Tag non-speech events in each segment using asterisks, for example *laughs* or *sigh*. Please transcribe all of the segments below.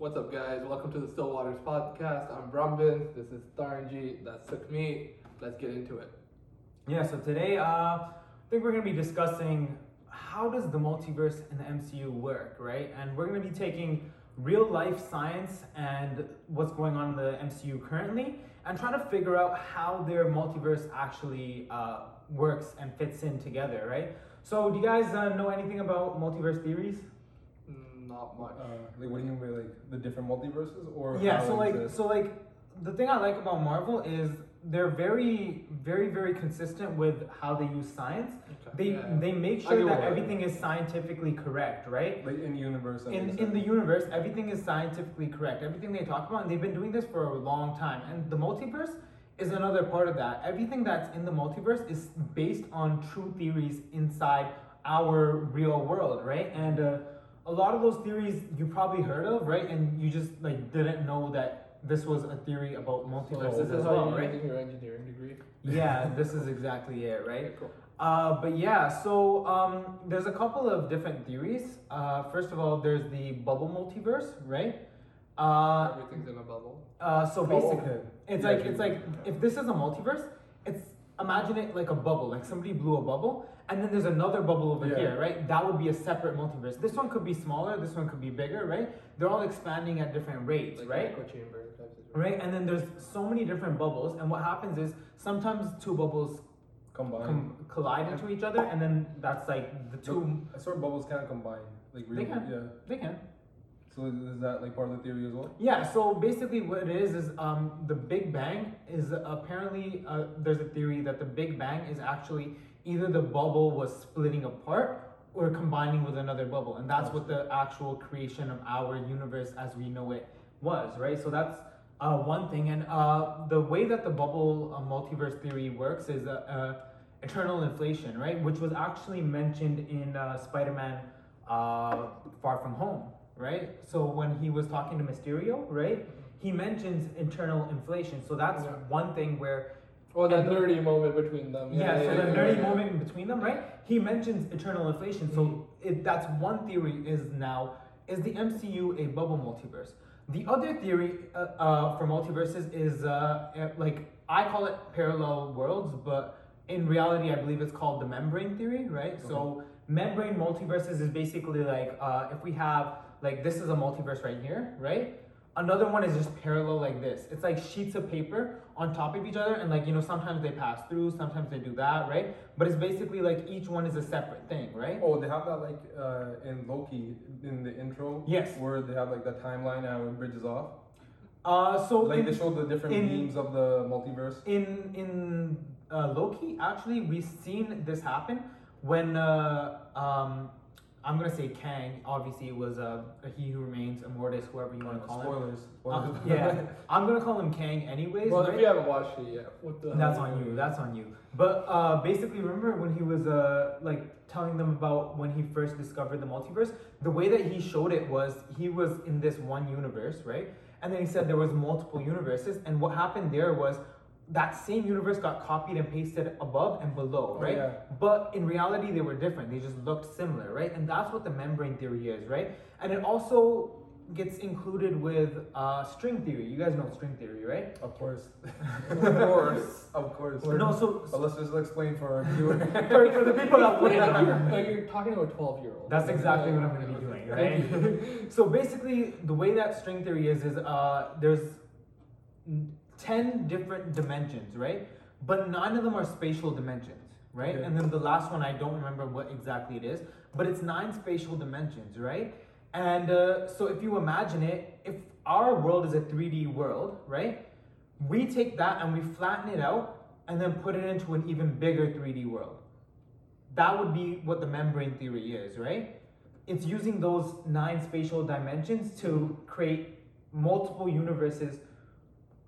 What's up, guys? Welcome to the Still Waters podcast. I'm Brambin. This is Tharanji. That's Sukhmeet. Let's get into it. Yeah, so today uh, I think we're going to be discussing how does the multiverse in the MCU work, right? And we're going to be taking real life science and what's going on in the MCU currently and trying to figure out how their multiverse actually uh, works and fits in together, right? So, do you guys uh, know anything about multiverse theories? Not much. Uh, like, what do you mean by like the different multiverses, or yeah so like exists? so like the thing i like about marvel is they're very very very consistent with how they use science Okay. they Yeah. they make sure that everything is scientifically correct right like in the universe. in in the universe everything is scientifically correct everything they talk about and they've been doing this for a long time and the multiverse is another part of that everything that's in the multiverse is based on true theories inside our real world right and uh, a lot of those theories you probably heard of right and you just like didn't know that this was a theory about So multiverses this is as well right your engineering degree. yeah *laughs* this is exactly it right Okay, cool. uh, but yeah, so um, there's a couple of different theories. Uh, first of all, there's the bubble multiverse, right? Uh, Everything's in a bubble. uh, so Oh, basically, okay. it's Yeah, like it's like if this is a multiverse, it's imagine it like a bubble, like somebody blew a bubble, and then there's another bubble over Yeah. here, right? That would be a separate multiverse. This one could be smaller, this one could be bigger, right? They're all expanding at different rates, Like right? echo chamber. Right, and then there's so many different bubbles, and what happens is sometimes two bubbles combined. com- collide into each other, and then that's like the two. I of bubbles can't combine. Like really, can. yeah. They can. So is that like part of the theory as well? Yeah. So basically, what it is is um, the Big Bang is apparently uh, there's a theory that the Big Bang is actually either the bubble was splitting apart or combining with another bubble, and that's what the actual creation of our universe as we know it was, right? So that's uh, one thing, and uh, the way that the bubble uh, multiverse theory works is uh, uh, eternal inflation, right? Which was actually mentioned in uh, Spider-Man uh, Far From Home, right? So when he was talking to Mysterio, right, he mentions eternal inflation. So that's Yeah. one thing where Well, that And- nerdy moment between them. yeah, so the yeah, nerdy yeah. moment between them, right? He mentions eternal inflation. So Mhm. it, that's one theory is now is the MCU a bubble multiverse? The other theory uh, uh, for multiverses is uh, uh, like I call it parallel worlds, but in reality, I believe it's called the membrane theory, right? So membrane multiverses is basically like uh, if we have like this is a multiverse right here, right? Another one is just parallel like this. It's like sheets of paper on top of each other, and like you know, sometimes they pass through, sometimes they do that, right? But it's basically like each one is a separate thing, right? Oh, they have that like uh, in Loki in the intro. Yes. Where they have like the timeline and it bridges off. Uh, so like in, they show the different in- beams of the multiverse. in in uh, Loki, actually, we've seen this happen when uh, um, I'm gonna say Kang. Obviously, it was uh, a He Who Remains, Immortus, whoever you want to call him. Spoilers. Uh, Spoilers. *laughs* yeah, *laughs* I'm gonna call him Kang anyways. Well, right? if you haven't watched it yet, what the That's on you. That's on you. But uh, basically, remember when he was uh, like telling them about when he first discovered the multiverse? The way that he showed it was he was in this one universe, right? And then he said there was multiple universes, and what happened there was that same universe got copied and pasted above and below, Oh, right? yeah. But in reality, they were different. They just looked similar, right? And that's what the membrane theory is, right? And it also gets included with uh, string theory. You guys know string theory, right? Of course. *laughs* Of course. of course. No, so But let's just explain for our viewer. *laughs* for, for the people that Like, wouldn't you're, know. like you're talking to a 12 year old. That's exactly what I'm going to be doing, right? *laughs* so basically, the way that string theory is is uh, there's n- ten different dimensions, right? But nine of them are spatial dimensions, right? Okay. And then the last one, I don't remember what exactly it is, but it's nine spatial dimensions, right? And uh, so if you imagine it, if our world is a 3D world, right? We take that and we flatten it out and then put it into an even bigger 3D world. That would be what the membrane theory is, right? It's using those nine spatial dimensions to create multiple universes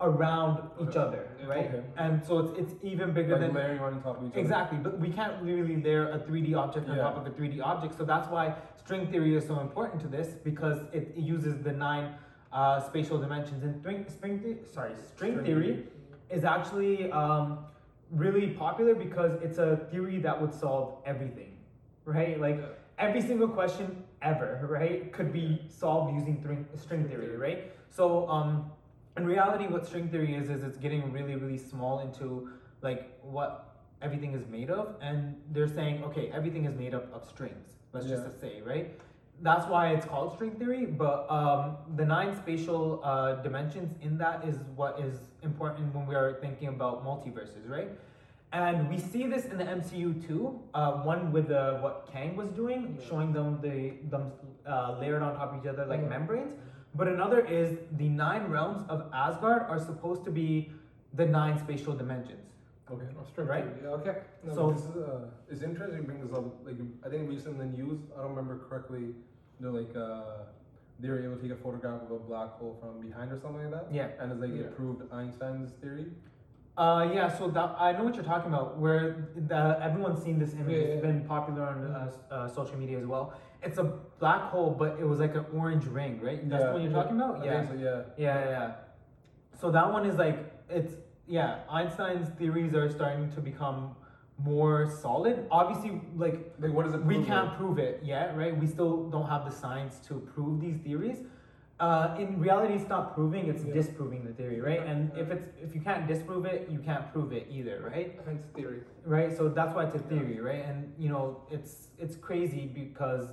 around each other, right? Okay. And so it's, it's even bigger like than layering on top of each other. Exactly, but we can't really layer a 3D object on Yeah. top of a 3D object. So that's why string theory is so important to this because it, it uses the nine uh, spatial dimensions. And string, string the- sorry, string String theory is actually um, really popular because it's a theory that would solve everything, right? Like every single question ever, right, could be solved using string, string theory, right? So um, in reality, what string theory is is it's getting really really small into like what everything is made of, and they're saying okay, everything is made up of strings. Let's Yeah. just say, right? That's why it's called string theory. But um, the nine spatial uh, dimensions in that is what is important when we are thinking about multiverses, right? And we see this in the MCU too. Uh, one with uh, what Kang was doing, Yeah. showing them the them uh, layered on top of each other like Yeah. membranes. But another is the nine realms of Asgard are supposed to be the nine spatial dimensions. Okay. Or string Right. yeah, Okay. No, So- this is, uh, it's interesting you bring this up. Like I think recently in the news, I don't remember correctly. They're like uh, they were able to take a photograph of a black hole from behind or something like that. Yeah. And it's like Yeah. it proved Einstein's theory. Uh, yeah, so that, I know what you're talking about. Where the, everyone's seen this image. Yeah, It's yeah. been popular on uh, uh, social media as well. It's a black hole, but it was like an orange ring, right? That's the one you're talking about. Yeah. so. Yeah. Yeah, yeah, yeah. So that one is like it's yeah. Einstein's theories are starting to become more solid. Obviously, like Like what is it? we can't prove it yet, right? We still don't have the science to prove these theories. Uh, in reality, it's not proving; it's Yeah. disproving the theory, right? And if it's if you can't disprove it, you can't prove it either, right? Hence theory. Right. So that's why it's a theory, right? And you know, it's it's crazy because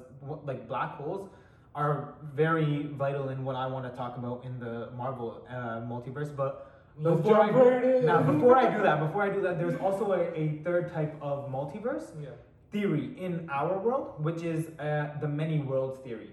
like black holes are very vital in what I want to talk about in the Marvel uh, multiverse, but Let's before I right now before I do that, *laughs* before I do that, there's also a, a third type of multiverse Yeah. theory in our world, which is uh, the many worlds theory.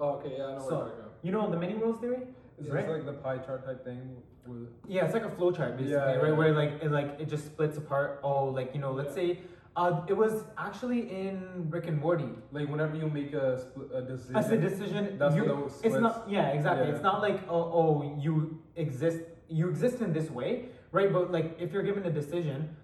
Oh, okay. Yeah, I know So- talking know the many worlds theory? Is right? like the pie chart type thing? With, Yeah, it's like a flow chart basically, Yeah, right? yeah. Where like it like it just splits apart. Oh, like you know, let's say uh, it was actually in Rick and Morty. like whenever you make a, spl- a decision. As a decision, That's you, what it's not. Yeah, exactly. Yeah. It's not like oh, oh, you exist. You exist in this way, right? But like if you're given a decision,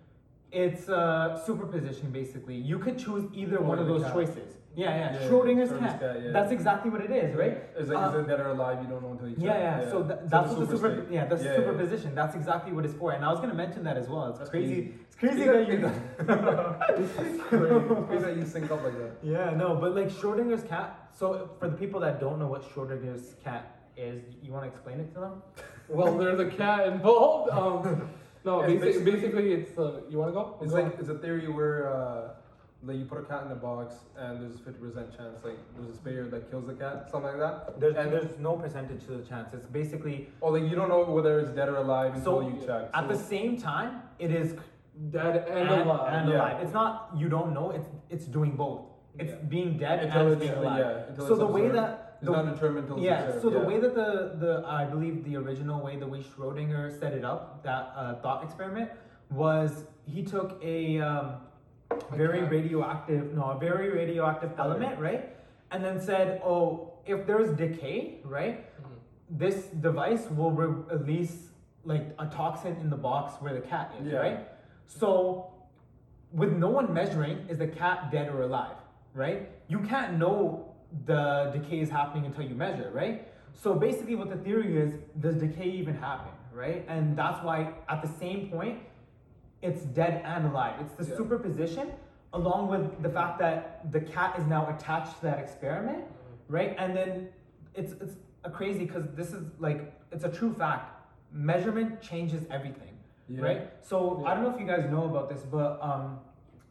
it's uh, superposition basically. You could choose either Oh, one of those cat. choices. Yeah, yeah. Yeah, Schrodinger's Schrodinger's cat. cat, yeah. That's exactly what it is, right? It's like Uh, is it dead or alive? You don't know until you check. Yeah, yeah. So th- that's like a what the super, state. yeah, the Yeah, yeah. superposition. That's exactly what it's for. And I was gonna mention that as well. It's That's crazy. crazy. It's crazy Yeah, that you. *laughs* *laughs* It's crazy that you sync up like that. yeah, no, but like Schrodinger's cat. So for the people that don't know what Schrodinger's cat is, you want to explain it to them? *laughs* Well, there's a cat involved. Um, no, It's basically, basically- basically, it's. Uh, you want to go? It's Go like it's a theory where uh, like you put a cat in a box and there's a fifty percent chance like there's a spider that kills the cat, something like that. There's And- there's no percentage to the chance. It's basically oh like you don't know whether it's dead or alive until So, you check. at So- the same time it is dead and, and, alive. and yeah. alive. It's not you don't know. It's it's doing both. It's Yeah. being dead until and it's being alive. yeah. So it's the way that it's the, not determined until Yeah, observed, so the yeah. way that the, the I believe the original way the way Schrodinger set it up, that uh, thought experiment, was he took a um, very radioactive, no, a very radioactive element, right? And then said, oh, if there's decay, right, Mhm. this device will re- release like a toxin in the box where the cat is, Yeah. right? So, with no one measuring, is the cat dead or alive, right? You can't know the decay is happening until you measure, right? So basically, what the theory is, does decay even happen, right? And that's why at the same point, it's dead and alive. It's the Yeah. superposition, along with the fact that the cat is now attached to that experiment, right? And then it's it's a crazy because this is like it's a true fact. Measurement changes everything, Yeah. right? So Yeah. I don't know if you guys know about this, but um,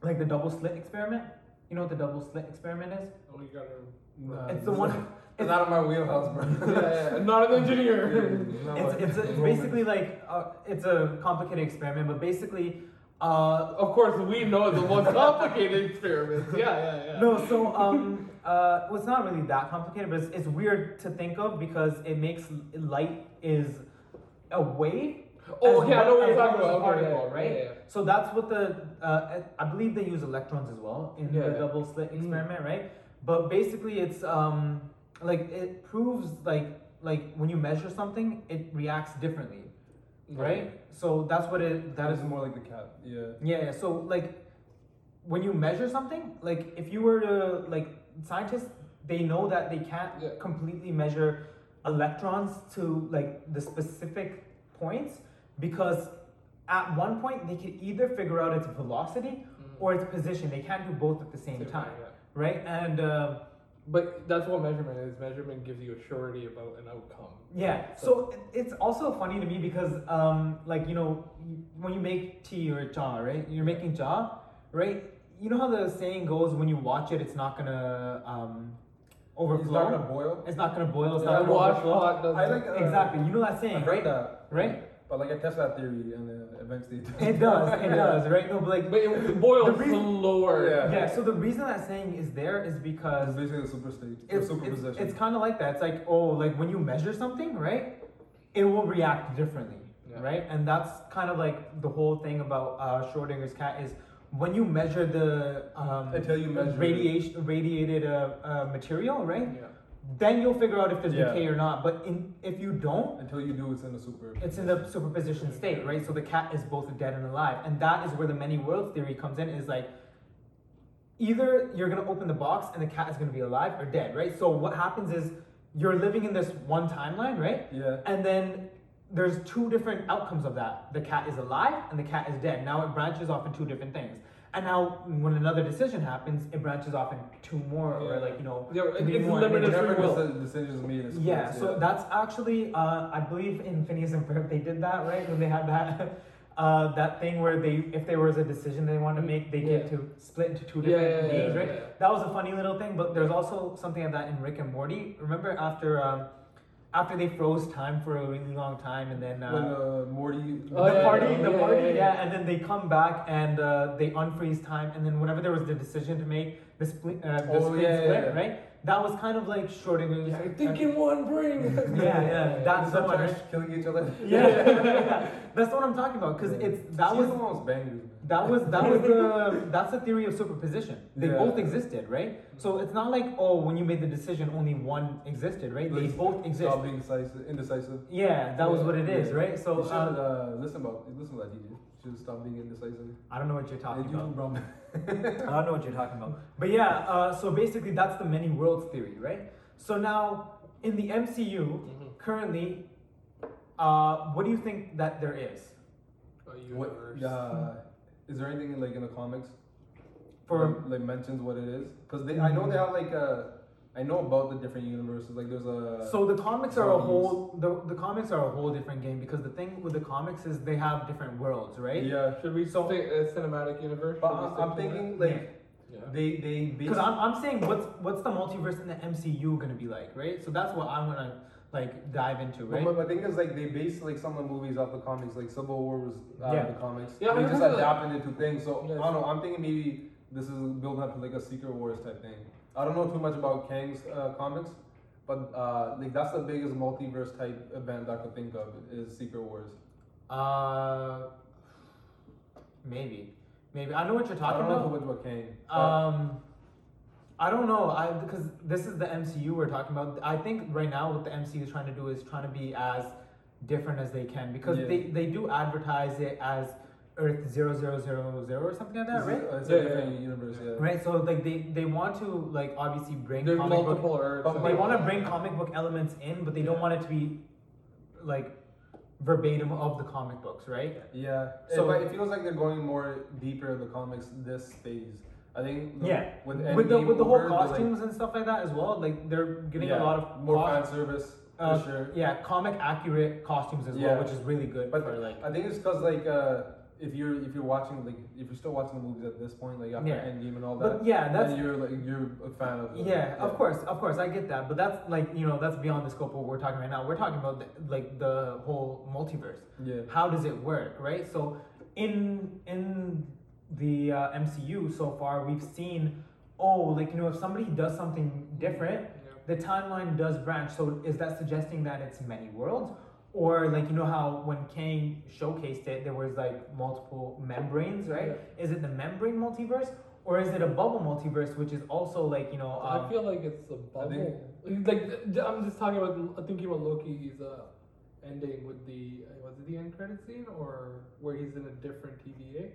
like the double slit experiment. You know what the double slit experiment is? Oh, you gotta. Nah, It's the one. *laughs* like- It's It's, out of my wheelhouse, bro. *laughs* yeah, yeah, not an *laughs* engineer. No, it's, like, it's, it's basically like uh, it's a complicated experiment, but basically, uh, of course, we know the most complicated experiments. Yeah, yeah, yeah. No, so um, uh, well, it's not really that complicated, but it's, it's weird to think of because it makes light is a wave. Oh, as yeah, I know what you're talking about. Particle, yeah, right? yeah, yeah. So that's what the uh, I believe they use electrons as well in Yeah, the yeah. double slit Mhm. experiment, right? But basically, it's um, like it proves like like when you measure something, it reacts differently, right? So that's what it That that is is more like the cat. Yeah. yeah, yeah. So like when you measure something, like if you were to like scientists, they know that they can't Yeah. completely measure electrons to like the specific points because at one point they could either figure out its velocity Mm. or its position. They can't do both at the same time, Yeah. right? And uh, But that's what measurement is. Measurement gives you a surety about an outcome. Yeah. So it- it's also funny to me because, um, like you know, when you make tea or cha, right? You're making cha, right? You know how the saying goes: when you watch it, it's not gonna um, overflow. It's not gonna boil. It's not gonna boil. It's Yeah, not gonna wash overflow. pot I like uh, Exactly. You know that I saying, right? that. Right? But like I tested that theory and eventually It does. It *laughs* does. Right? No, but like. But it boils The reason- slower. Yeah. Yeah. So the reason that saying is there is because It's basically the super state, it's, it's, superposition. it's kind of like that. It's like, oh, like when you measure something, right? It will react differently, Yeah. right? And that's kind of like the whole thing about uh, Schrodinger's cat is when you measure the um, Until you measure it. radiation radiated uh, uh, material, right? Yeah. Then you'll figure out if there's Yeah. decay or not. But in if you don't, Until you do, it's in the super. it's in the superposition state, right? So the cat is both dead and alive, and that is where the many worlds theory comes in. Is like either you're gonna open the box and the cat is gonna be alive or dead, right? So what happens is you're living in this one timeline, right? Yeah. And then there's two different outcomes of that. The cat is alive and the cat is dead. Now it branches off in two different things. And now when another decision happens, it branches off in two more, or like you know, Yeah, it- three it's more. limited and Whenever free will. the decision is made, it's yeah, so that's actually, uh, I believe in Phineas and Ferb they did that, right? When they had that, *laughs* uh, that thing where they, if there was a decision they wanted to make, they get to split into two different yeah, yeah, beings, yeah, right? yeah. That was a funny little thing, but there's also something like that in Rick and Morty. Remember after, um, after they froze time for a really long time, and then uh, when uh, Morty. Oh, the yeah, party, yeah, the yeah, party, yeah, yeah, yeah. and then they come back and uh, they unfreeze time, and then whenever there was the decision to make the split, uh, the Oh, split, yeah, yeah, split, right? That was kind of like Schrodinger's. Yeah, I think in one brain. *laughs* Yeah, yeah, that's the one. Sometimes right? killing each other. Yeah, yeah, *laughs* yeah. *laughs* that's what I'm talking about. Because Yeah. it's that She's was the one with bangers. Man. that was that was the *laughs* that's the theory of superposition. They Yeah. both existed, right? So it's not like oh, when you made the decision, only one existed, right? They Like, both exist. Stop being decisive, indecisive. Yeah, that was what it is, Yeah. right? So you should um, uh, listen about listen to that DJ. Should stop being indecisive. I don't know what you're talking you about. *laughs* I don't know what you're talking about. But yeah, uh, so basically that's the many worlds theory, right? So now in the MCU, Mhm. currently, uh, what do you think that there is A What? universe. Uh, is there anything like in the comics for? that, like mentions what it is? Because they, I know they have like uh, I know about the different universes. Like there's a. So the comics are a whole the, the comics are a whole different game because the thing with the comics is they have different worlds, right? yeah. Should we So- stick a cinematic universe? But I, stick I'm thinking that? like Yeah. they they. Because I'm, I'm saying what's what's the multiverse in the MCU gonna be like, right? So that's what I'm gonna like dive into, But right? my, my thing is like they base like some of the movies off the comics. Like Civil War was out Yeah. of the comics. Yeah, they I just remember that. adapted it to things. So Yes. I don't know. I'm thinking maybe this is building up to like a Secret Wars type thing. I don't know too much about Kang's uh, comics, but uh, like that's the biggest multiverse type event I could think of is Secret Wars. Uh, maybe, maybe I know what you're I talking don't know about. too much about Kang. but- Um, I don't know. I because this is the MCU we're talking about. I think right now what the MCU is trying to do is trying to be as different as they can because Yeah. they they do advertise it as Earth zero zero zero zero or something like that, right? It's Yeah, a yeah, different universe. Yeah. Right. So like they they want to like obviously bring There's comic book multiple Earths. But and- they want to bring comic book elements in, but they don't want it to be like verbatim of the comic books, right? Yeah. So- So, but it feels like they're going more deeper in the comics this phase. I think. The, Yeah. With, with the with the whole they're, like, costumes and stuff like that as well. Like they're getting yeah, a lot of more cos- fan service uh, for sure. yeah comic accurate costumes as Yeah. well, which is really good But for like I think it's because like uh, if you're if you're watching like if you're still watching the movies at this point like after Yeah. Endgame and all that, But yeah, that's then you're like you're a fan of. yeah, of course, of course, I get that. But that's like you know that's beyond the scope of what we're talking right now. We're talking about the, like the whole multiverse. Yeah. How does it work, right? So in in the uh, MCU so far, we've seen oh like you know if somebody does something different, Yeah. the timeline does branch. So is that suggesting that it's many worlds? Or like you know how when Kang showcased it, there was like multiple membranes, right? Is it the membrane multiverse, or is it a bubble multiverse, which is also like you know? I Um, feel like it's a bubble. Like I'm just talking about thinking about Loki's uh, ending with the uh, was it the end credit scene or where he's in a different TVA?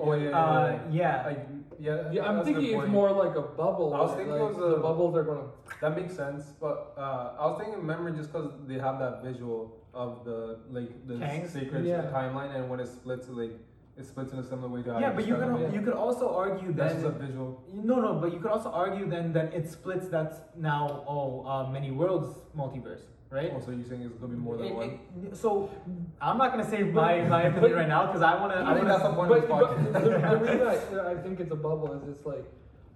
Oh, yeah, uh, yeah, I, yeah. Yeah, I'm that's a good thinking it's point. more like a bubble. I was like- thinking it like was the a- bubbles are gonna. That makes sense, but uh, I was thinking membrane just because they have that visual of the like the sacred Yeah. timeline, and when it splits, like it splits in a similar way to how Yeah, but you described it. Yeah. you could also argue That's just a visual. no no, but you could also argue then that it splits. That's now oh uh, many worlds multiverse, right? Oh, so you're saying it's gonna be more than It- one? it- so I'm not gonna say my my opinion right now because I wanna. I think that's the point But, of this but podcast. the, the reason *laughs* I, I think it's a bubble is just like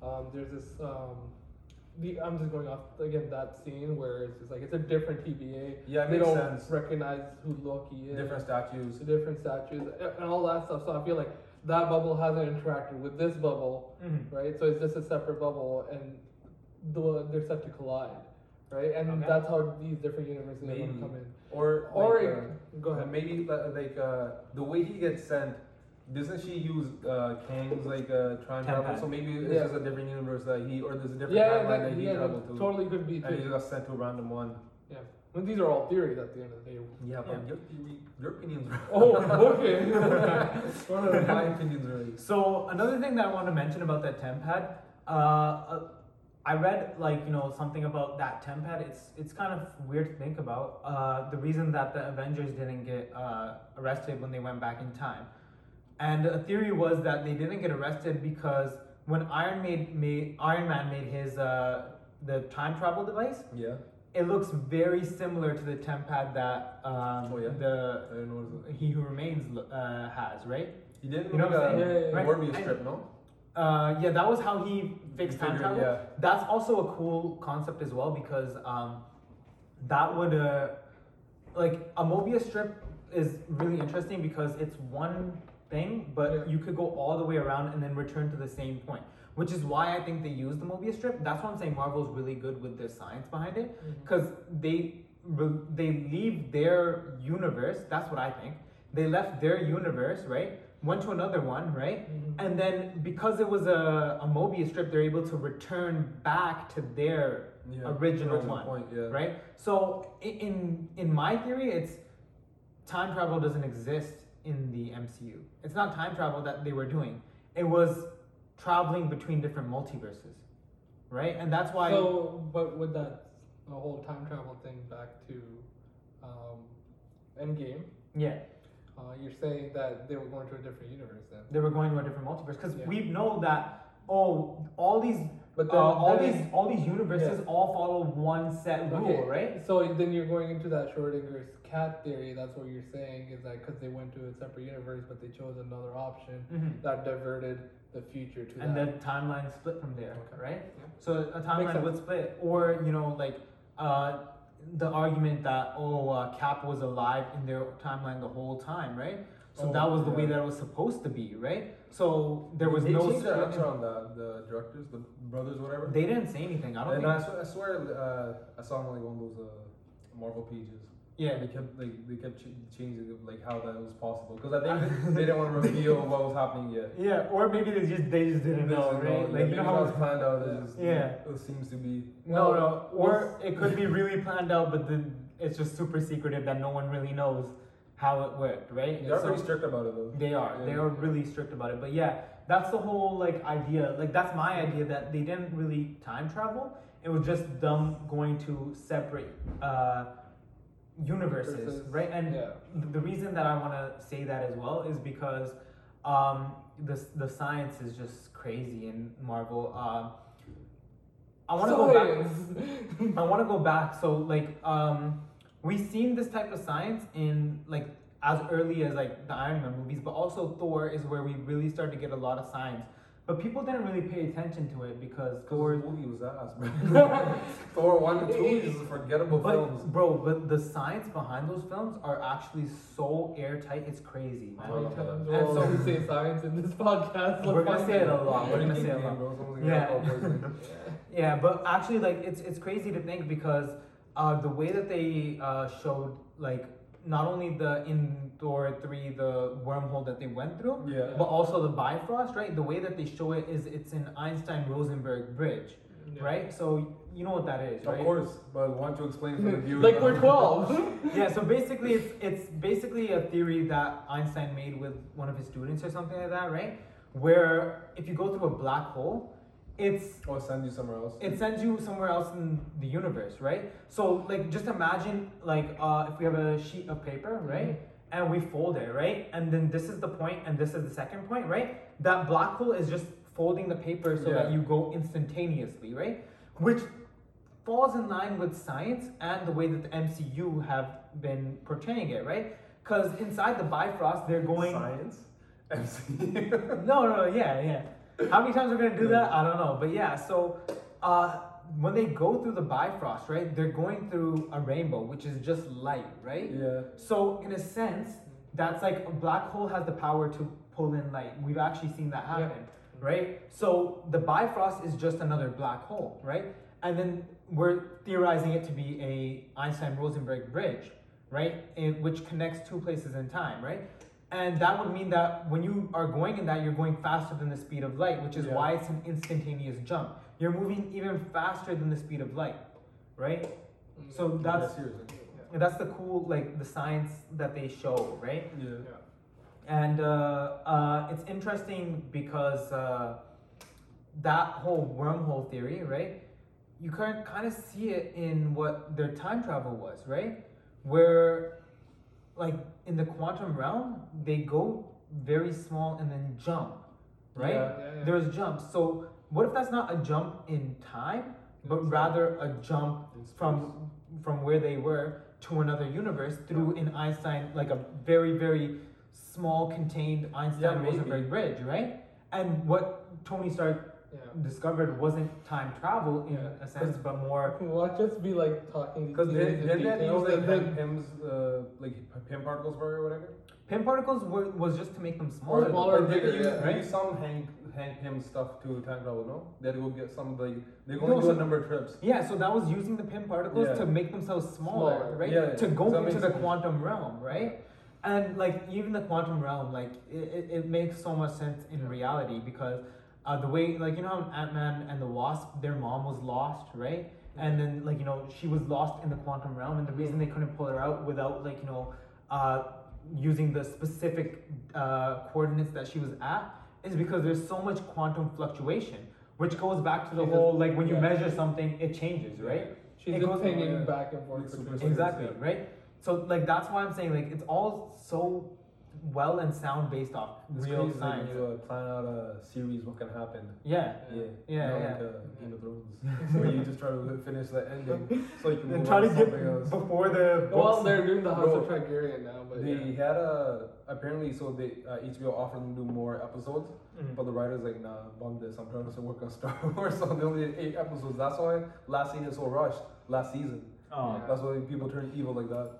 um, there's this um, the I'm just going off again that scene where it's just like it's a different TVA. Yeah, it they makes don't sense. recognize who Loki is. Different statues. different statues and and all that stuff. So I feel like that bubble hasn't interacted with this bubble, Mhm. right? So it's just a separate bubble, and the, they're set to collide, right? And Okay. that's how these different universes are going Maybe. to come in. Or Or like, it- uh, go ahead. Maybe like uh, the way he gets sent. Doesn't she use uh, Kang's like uh, time travel? So maybe it's Yeah. just a different universe that he, or there's a different Yeah, yeah, timeline that, that he yeah, traveled that to, totally could be and he just got sent to a random one. Yeah, when these are all theories at the end of the day. Yeah, but your, your opinions. Are Oh, okay. *laughs* *laughs* my opinions are right. So another thing that I want to mention about that tempad, uh, uh, I read like you know something about that tempad. It's it's kind of weird to think about. Uh, the reason that the Avengers didn't get uh, arrested when they went back in time, and a theory was that they didn't get arrested because when Iron made, made Iron Man made his uh, the time travel device, Yeah. it looks very similar to the tempad that um, Oh, yeah? the I didn't notice it. He Who Remains uh, has, right? He didn't You know what I'm saying? Yeah, yeah, yeah. Mobius strip, no? Uh, yeah, that was how he fixed time travel. yeah. That's also a cool concept as well because um, that would uh, like a Mobius strip is really interesting because it's one thing, but Yeah. you could go all the way around and then return to the same point. Which is why I think they use the Mobius strip. That's why I'm saying Marvel's really good with their science behind it because they they leave their universe. That's what I think. They left their universe, right? Went to another one, right? Mhm. And then because it was a, a Mobius strip, they're able to return back to their Yeah. original, one, point, yeah. right? So in in my theory, it's time travel doesn't exist in the MCU. It's not time travel that they were doing. It was traveling between different multiverses, right? And that's why. So, but with that the whole time travel thing back to um, Endgame, yeah. Uh, you're saying that they were going to a different universe then. they were going to a different multiverse because Yeah. we know that oh all these But uh, all then- these all these universes Yeah. all follow one set rule Okay, right So then you're going into that Schrodinger's cat theory. That's what you're saying is that because they went to a separate universe, but they chose another option Mhm. that diverted the future to and the that. timeline split from there Okay. right Yeah. so a timeline would split or you know like uh the argument that oh uh, cap was alive in their timeline the whole time right so Oh, that was the way that it was supposed to be right so there was they no changed split answer on that. The directors, the brothers, whatever. they didn't say anything i don't and think I swear, I swear uh, I saw on like one of those uh, Marvel pages. Yeah They kept like they kept ch- changing like how that was possible because I think *laughs* they- didn't want to reveal what was happening yet. yeah or maybe they just they just didn't They know just right yeah, like you know how was planned out. It just, Yeah. it seems to be. No, Well, no. Or it could be really planned out, but then it's just super secretive that no one really knows how it worked, right? They're So- pretty strict about it though. They are. They are really strict about it. But yeah, that's the whole like idea. Like that's my idea that they didn't really time travel. It was just them going to separate uh, universes, right? And yeah. th- the reason that I want to say that as well is because um, the the science is just crazy in Marvel. Um, I want to go back. *laughs* I want to go back. So like um, we've seen this type of science in like as early as like the Iron Man movies, but also Thor is where we really start to get a lot of science. But people didn't really pay attention to it because Because Thor. movie was ass, bro. *laughs* *laughs* Thor one and two is forgettable But films. bro, but the science behind those films are actually so airtight. It's crazy, man. How many And will so- we say science in this podcast? We're gonna say it a lot. We're gonna say it a lot. bro. Someone's gonna Yeah. get alcohol *laughs* poisoning. Yeah, but actually, like it's it's crazy to think because uh, the way that they uh, showed like not only the in Thor three the wormhole that they went through, Yeah. but also the Bifrost, right? The way that they show it is it's an Einstein Rosenberg bridge, Yeah. right? So you know what that is, right? Of course, but want to explain for the *laughs* viewers. like we're 12. *laughs* *laughs* Yeah. So basically, it's it's basically a theory that Einstein made with one of his students or something like that, right? Where if you go through a black hole, it's Or send you somewhere else. it sends you somewhere else in the universe, right? So like just imagine like uh, if we have a sheet of paper, right? and we fold it, right? And then this is the point, and this is the second point, right? That black hole is just folding the paper so that you go instantaneously, right? Which falls in line with science and the way that the MCU have been portraying it, right? Because inside the Bifrost, they're going. Science. MC. *laughs* No, no, no, yeah, yeah. How many times we're gonna do that? I don't know, but yeah. So, uh, when they go through the Bifrost, right, they're going through a rainbow, which is just light, right? yeah. So, in a sense, that's like a black hole has the power to pull in light. We've actually seen that Yeah. happen, right? So, the Bifrost is just another black hole, right? And then we're theorizing it to be a Einstein-Rosenberg bridge, right? In, which connects two places in time, right? And that would mean that when you are going in that, you're going faster than the speed of light, which is Yeah. why it's an instantaneous jump. You're moving even faster than the speed of light, right? Mm. So that's seriously. and that's the cool, like the science that they show, right? Yeah. And uh, uh, it's interesting because uh, that whole wormhole theory, right? You can kind of see it in what their time travel was, right? Where, like in the quantum realm, they go very small and then jump, right? Yeah. Yeah, yeah. There's jumps. So what if that's not a jump in time, but It's- rather a jump from from where they were to another universe through an Einstein, like a very very small contained Einstein. Rosenberg bridge, right? And what Tony Stark Yeah. discovered wasn't time travel in Yeah. a sense, but more Watch us be like talking Because these they things in didn't they detail, use like and then- Pym- uh, like Pym particles for it or whatever? Pym particles were, was just to make them Or smaller. smaller. But bigger, use, yeah. they use some Hank Hank Pym stuff to time travel, no? They had to go get some of the they go No, only do so- a number of trips. Yeah, so that was using the Pym particles Yeah. to make themselves smaller, Smaller. right? Yeah, To go that into the sense. quantum realm, right? And like even the quantum realm, like it, it, it makes so much sense in Yeah. reality because uh, the way, like you know, how Ant Man and the Wasp, their mom was lost, right? And then like you know she was lost in the quantum realm, and the reason they couldn't pull her out without like you know uh, using the specific uh, coordinates that she was at is because there's so much quantum fluctuation, which goes back to the She's whole just- like when you yeah. measure something, it changes, right? She's It goes- hanging back and forth Like between super places, Exactly, yeah. right? So like that's why I'm saying like it's all so well and sound based off It's real crazy science. when you uh, plan out a series, what can happen. yeah. Yeah, Yeah, Not yeah. Like, uh, Game of Thrones, *laughs* *laughs* where you just try to finish the ending so you can And try to to get else. before the Well, they're doing the House of Bro, Targaryen now, but They yeah. had a apparently so they uh, HBO offered them to do more episodes, Mhm. but the writers like nah, bump this. I'm trying to work on Star *laughs* Wars, so they only did eight episodes. That's why last season is so rushed. Last season, Oh. Yeah. that's why people turn evil like that.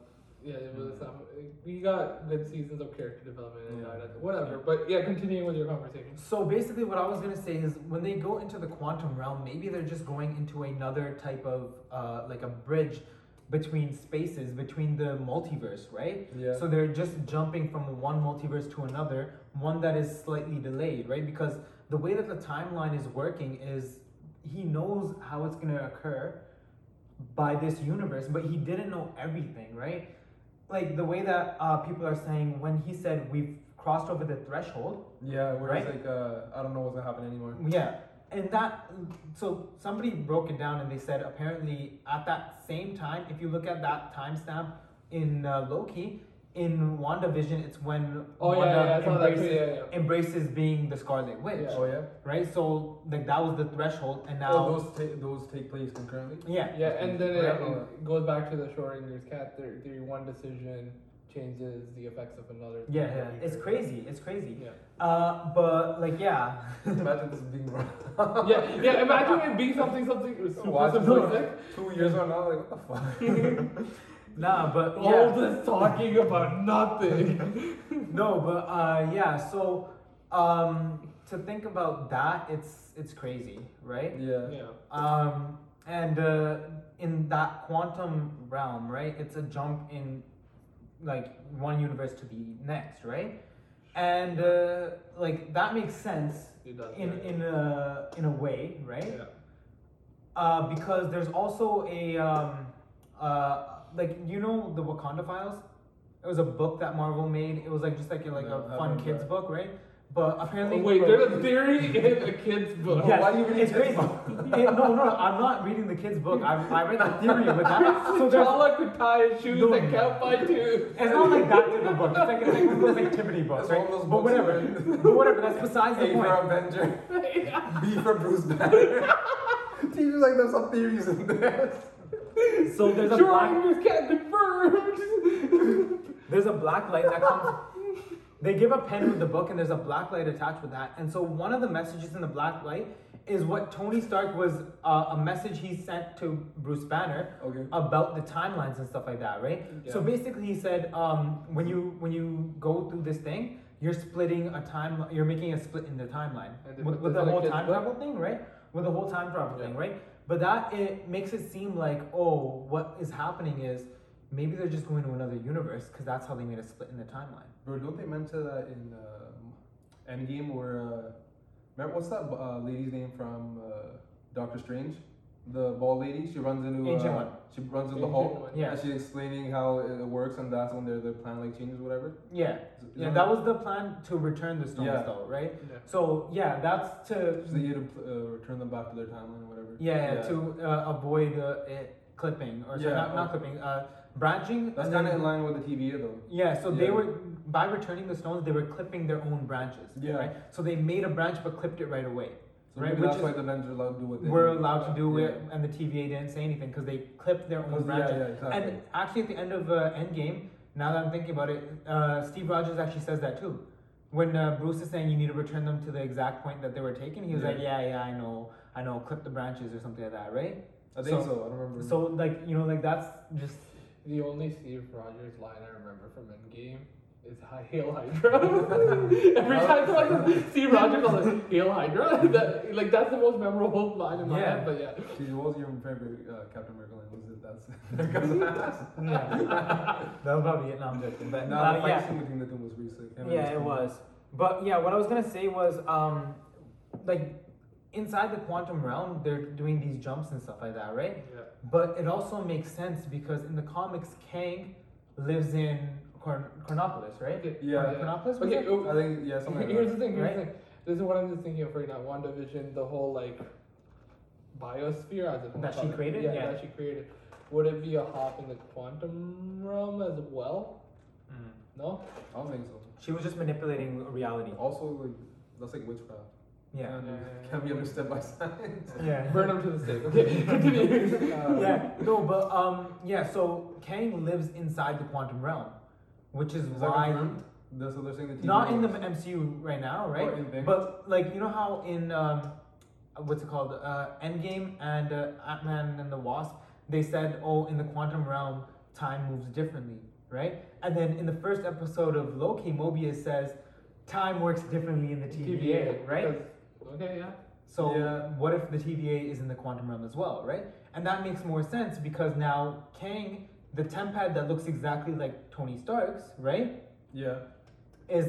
Yeah, it was. Um, we got good seasons of character development and Yeah. whatever. But yeah, continuing with your conversation. So basically, what I was gonna say is when they go into the quantum realm, maybe they're just going into another type of uh, like a bridge between spaces, between the multiverse, right? Yeah. So they're just jumping from one multiverse to another, one that is slightly delayed, right? Because the way that the timeline is working is he knows how it's gonna occur by this universe, but he didn't know everything, right? Like the way that uh, people are saying when he said we've crossed over the threshold, Yeah, where Right? it's like uh, I don't know what's gonna happen anymore. yeah, and that so somebody broke it down and they said apparently at that same time, if you look at that timestamp in uh, Loki, in WandaVision, it's when Oh Wanda yeah, I saw that too. embraces, Yeah, yeah. embraces being the Scarlet Witch, Yeah. Oh yeah. right? So like that was the threshold, and now oh, those ta- those take place concurrently. yeah, Yeah, and then it, it goes back to the Schrodinger's cat theory. theory. One decision changes the effects of another. yeah, yeah, it's crazy, it's crazy. Yeah. Uh, but like yeah, Imagine this being wrong. *laughs* yeah, yeah. Imagine it being something, something super it simplistic. Two years from now, like what the fuck? *laughs* *laughs* nah, but All yeah. this talking about nothing. *laughs* no, but uh, yeah. So um, to think about that, it's it's crazy, right? yeah. yeah. Um, and uh, in that quantum realm, right? It's a jump in like one universe to the next, right? And uh, like that makes sense does. in yeah. in a in a way, right? yeah. Uh, because there's also a um, uh, like you know the Wakanda Files. It was a book that Marvel made. It was like just like a, like No, a I fun kids read. book, right? But apparently, Oh, wait, bro- there's a theory in a kid's book. Yes, why do you read it's kids' crazy. book? *laughs* It- no, no, I'm not reading the kid's book. I, I read the theory with that. *laughs* So there's, T'Challa could tie his shoes No. and count by two. it's not like that type of book. It's like, it's like one of those activity books, right? one of those but books whatever. but whatever. That's besides *laughs* the A point. for Avenger, B for Bruce Banner. Teachers like there's some theories in there. So there's a black, Schrodinger's cat confirmed. *laughs* there's a black light that comes. They give a pen with the book, and there's a black light attached with that. And so one of the messages in the black light is what Tony Stark was uh, a message he sent to Bruce Banner Okay. about the timelines and stuff like that, right? So basically, he said um, when you when you go through this thing, you're splitting a time. You're making a split in the timeline with, with the whole time travel thing, right? With the whole time travel Yeah. thing, right? But that it makes it seem like oh, what is happening is maybe they're just going to another universe because that's how they made a split in the timeline. Bro, don't they mention that in um, Endgame where, uh, remember, what's that uh, lady's name from uh, Doctor Strange? The bald lady, she runs into, Ancient uh, One. she runs into the Ancient Hulk, One. Yeah. and she's explaining how it works, and that's when their, their plan like changes, whatever. Yeah, Is- is yeah, that was the plan to return the stones, Yeah. though, right? Yeah. So yeah, that's to So they need to uh, return them back to their timeline or whatever. Yeah, yeah, to uh, avoid uh, it clipping or sorry, Yeah, not, not clipping, uh, branching. That's kind of in line with the TVA though. Yeah, so they were by returning the stones, they were clipping their own branches. Yeah. Right. So they made a branch but clipped it right away. So Right, which that's is- why the Avengers allowed to do what they We're allowed to do Yeah. it, and the TVA didn't say anything because they clipped their own branches. Yeah, yeah, exactly. And actually, at the end of uh, Endgame, now that I'm thinking about it, uh, Steve Rogers actually says that too. When uh, Bruce is saying you need to return them to the exact point that they were taken, he was Yeah. like, "Yeah, yeah, I know, I know, clip the branches or something like that, right?" I think so- so. I don't remember. So like you know, like that's just The only Steve Rogers line I remember from Endgame is Hail Hydra. *laughs* Every time someone says Steve Rogers, I'm like, Hail Hydra. *laughs* That, like, that's the most memorable line in my Yeah. head, but yeah. Gee, what was your favorite uh, Captain America line? Was it that's? *laughs* yeah. that was probably it. No, I'm joking. But no, uh, the fight yeah. scene between the two was pretty sick. Him and Yeah, it was. But yeah, what I was gonna say was, um, like inside the quantum realm, they're doing these jumps and stuff like that, right? Yeah. But it also makes sense because in the comics, Kang lives in Chron- Chronopolis, right? Okay. Yeah, Chron- yeah. Chronopolis. Okay, it? oh, I think yeah, something like *laughs* here's that. the thing. Here's Right? the thing. This is what I'm just thinking of right now. WandaVision, the whole like biosphere as it That she created? Yeah, Yeah. that she created. Would it be a hop in the quantum realm as well? Mm. No. I don't think so. She was just manipulating reality. Also, like that's like witchcraft. Yeah. And *laughs* can be yeah. understood by science. Yeah. Burn them to the stake. Okay, *laughs* continue. Uh, yeah. No, but um, yeah. So Kang lives inside the quantum realm, which is, Is why. confirmed? That's what they're saying. The TV Not in the. MCU right now, right? In. But like you know how in um, what's it called, uh, Endgame and uh, Ant Man and the Wasp, they said, oh, in the quantum realm, time moves differently, right? And then in the first episode of Loki, Mobius says, time works differently in the TVA, right? Okay, yeah. So Yeah. what if the TVA is in the quantum realm as well, right? And that makes more sense because now Kang, the tempad that looks exactly like Tony Stark's, right? Yeah. is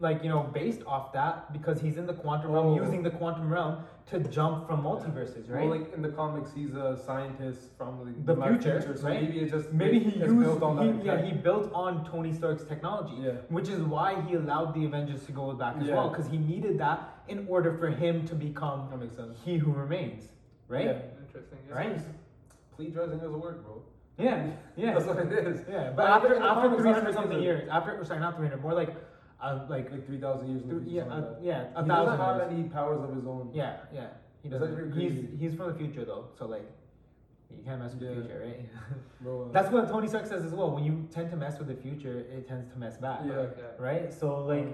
like you know based off that because he's in the quantum realm Oh. using the quantum realm to jump from multiverses right Well, like in the comics, he's a scientist from like, The back future, so right? maybe it just maybe he used built on that. he, yeah he built on tony stark's technology Yeah. which is why he allowed the avengers to go back as Yeah. well because he needed that in order for him to become That makes sense. he who remains right Yeah. Interesting. yeah. right Plagiarizing is a word, bro. yeah yeah That's what it is. yeah but But after after 300 that's something years after sorry not 300 more like uh, like Like three thousand years. in the th- future, yeah uh, yeah a he thousand doesn't have years. any powers of his own. Yeah, yeah. He doesn't. He's crazy? he's from the future though, so like you can't mess with Yeah. the future, right? *laughs* Bro. That's what Tony Stark says as well. When you tend to mess with the future, it tends to mess back. Yeah. Okay. Right. So like,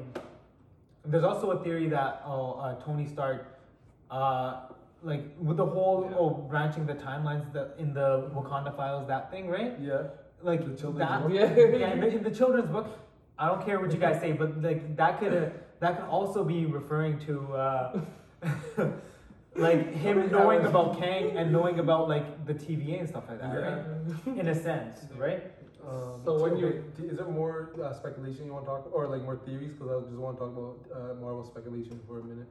there's also a theory that oh uh, Tony Stark, uh, like with the whole Yeah. oh branching the timelines that in the Wakanda files that thing right Yeah. like The children's that book? Yeah. *laughs* yeah in the, in the children's book I don't care what you guys say but like that could uh, that could also be referring to uh, *laughs* like him knowing about Kang and knowing about like the TVA and stuff like that Yeah. right in a sense right Um, So when okay, you- is there more uh, speculation you want to talk, or like more theories? Because I just want to talk about uh, Marvel speculation for a minute.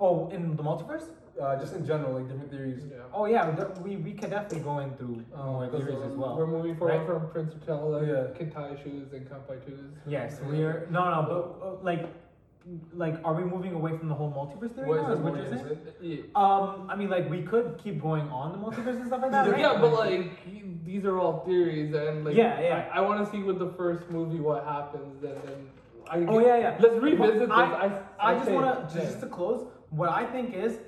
oh in the multiverse Uh, just in general, like different theories. Yeah. oh yeah we we can definitely go in through Oh, more because, theories as well We're moving forward Right. from Prince T'Challa, Yeah. can tie shoes and count by twos. yes we are no no but uh, like like, are we moving away from the whole multiverse theory? What now, is is what you're saying? innocent? Yeah. Um, I mean, like, we could keep going on the multiverse and stuff like that. right? Yeah, but like these are all theories, and like Yeah, yeah. I, I want to see with the first movie what happens, and then I Oh yeah, yeah. Let's revisit But this. I, I, I just want to just to close. What I think is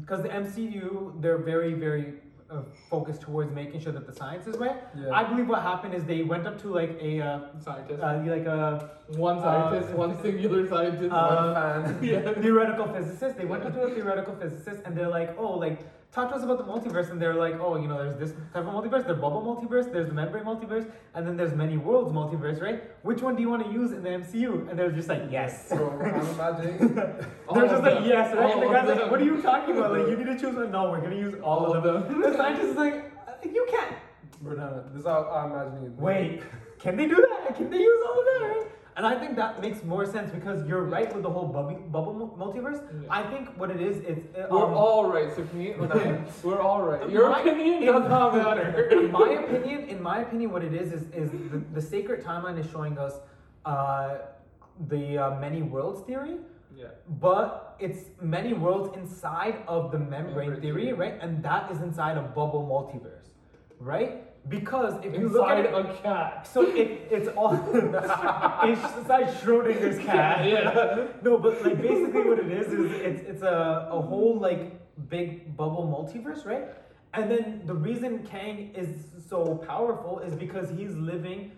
because the MCU they're very very uh, focused towards making sure that the science is right. Yeah. I believe what happened is they went up to like a uh, scientist. uh, like a one scientist, uh, one *laughs* singular scientist. uh, One fan. *laughs* yeah. theoretical physicist. They went up to a theoretical physicist and they're like, oh, like talk to us about the multiverse. And they're like, oh, you know, there's this type of multiverse, there's bubble multiverse, there's the membrane multiverse, and then there's many worlds multiverse, right? Which one do you want to use in the MCU? And they're just like, yes. So I'm imagining. *laughs* They're just like, them. yes, right? And the guy's like, them. what are you talking about? Like, you need to choose one. No, we're gonna use all, All of of them. the scientist is like, "Uh, you can't. Banana. This is how I'm imagining it. Wait, can they do that? Can they use all of that? Right? And I think that makes more sense because you're right with the whole bubble, bubble multiverse. Yeah. I think what it is, it's uh, We're um, all right, Sukhni. *laughs* We're, we're all right. Your My- opinion in- does not matter. *laughs* in my opinion, in my opinion, what it is is is the, the sacred timeline is showing us uh, the uh, many worlds theory. yeah. But it's many worlds inside of the membrane Membrane theory, theory. right? And that is inside a bubble multiverse, right? Because if you look at it, a cat. so it, it's all *laughs* it's inside Schrodinger's cat. Yeah. No, but like basically what it is is it's it's a, a whole like big bubble multiverse, right? And then the reason Kang is so powerful is because he's living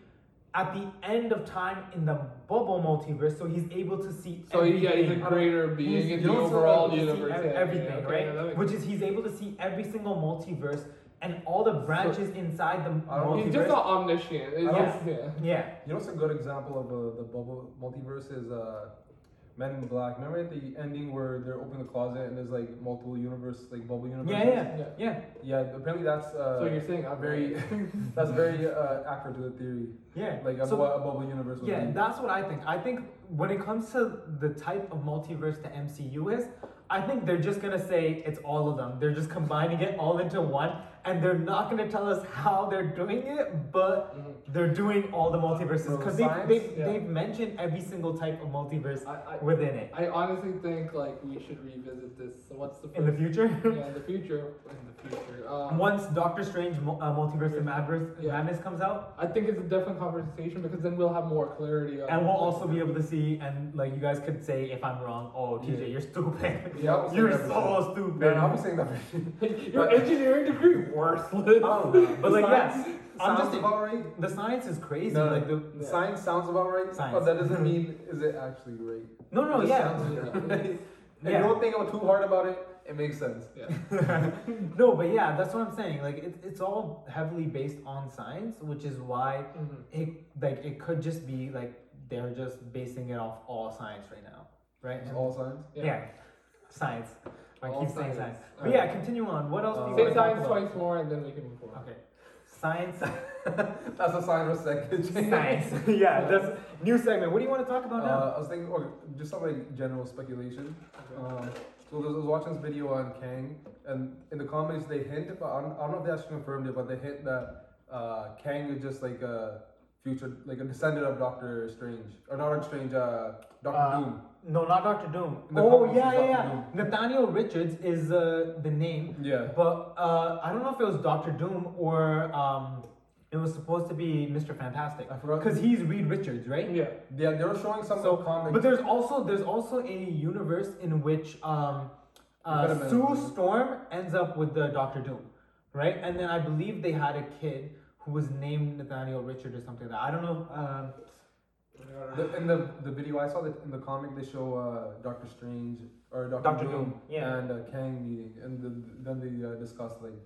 at the end of time in the bubble multiverse, so he's able to see So yeah, he's a everything. greater being He's- in the overall able to see universe. everything, yeah, okay, right? yeah, that makes Which is he's able to see every single multiverse and all the branches inside the I don't know. multiverse. He's just not omniscient. It's yeah. yeah. You know what's a good example of uh, the bubble multiverse is uh, Men in Black. Remember at the ending where they're opening the closet and there's like multiple universe, like bubble universes. Yeah, yeah, Yeah. yeah, Yeah, apparently that's uh, So you're saying I'm very *laughs* that's very uh, accurate to the theory. yeah. Like of So- what a bubble universe would Yeah, be. that's what I think. I think when it comes to the type of multiverse the MCU is, I think they're just gonna say it's all of them. They're just combining it all into one, and they're not gonna tell us how they're doing it, but Mhm. they're doing all the multiverses because they, science, they, yeah. they've mentioned every single type of multiverse I, I, within it. I honestly think like we should revisit this. So what's the In the future, Yeah, in the future. *laughs* The future. Um, once Doctor Strange uh, Multiverse of Madness, Yeah. Madness comes out, I think it's a different conversation because then we'll have more clarity. On and we'll also be able to see, and like you guys could say if I'm wrong, oh TJ, Yeah. you're stupid. *laughs* Yeah, I was *laughs* You're that so stupid. Man, I'll be saying that. *laughs* Your engineering degree worthless. No. But like, Science yeah, I'm sounds just about right. the science is crazy. No, like the Yeah. Science sounds about right, Science. but that doesn't mean is it actually right. no, no, It just yeah, sounds right. Yeah. you don't think I'm too hard about it, it makes sense. Yeah. *laughs* no, but yeah, that's what I'm saying. Like it, it's all heavily based on science, which is why Mhm. it like it could just be like they're just basing it off all science right now, right? It's all science. yeah. science. I All keep saying science. But yeah, continue on. What else do you Uh, Say want to talk science twice more and then we can move forward. Okay, science. *laughs* That's a sign of second. *laughs* science. yeah, that's new segment. What do you want to talk about now? Uh, I was thinking, or just something like general speculation. Um, so I was watching this video on Kang, and in the comments they hint, but I don't, I don't know if they actually confirmed it, but they hint that uh, Kang is just like a future, like a descendant of Doctor Strange, or not Doctor Strange, uh, Doctor Uh, Doom. No, not Doctor Doom. Oh yeah, yeah, yeah. Nathaniel Richards is uh, the name, Yeah. but uh, I don't know if it was Doctor Doom or um, it was supposed to be Mister Fantastic I forgot. because he's Reed Richards, right? Yeah. Yeah, they were showing some So, comics. but there's also there's also a universe in which um, uh, Sue Storm ends up with the Doctor Doom, right? And then I believe they had a kid who was named Nathaniel Richard or something like that. I don't know. Um, The, in the the video I saw that in the comic they show uh, Doctor Strange or Doctor, Doctor Doom, Doom, yeah. and uh, Kang meeting, and the, then they uh, discuss like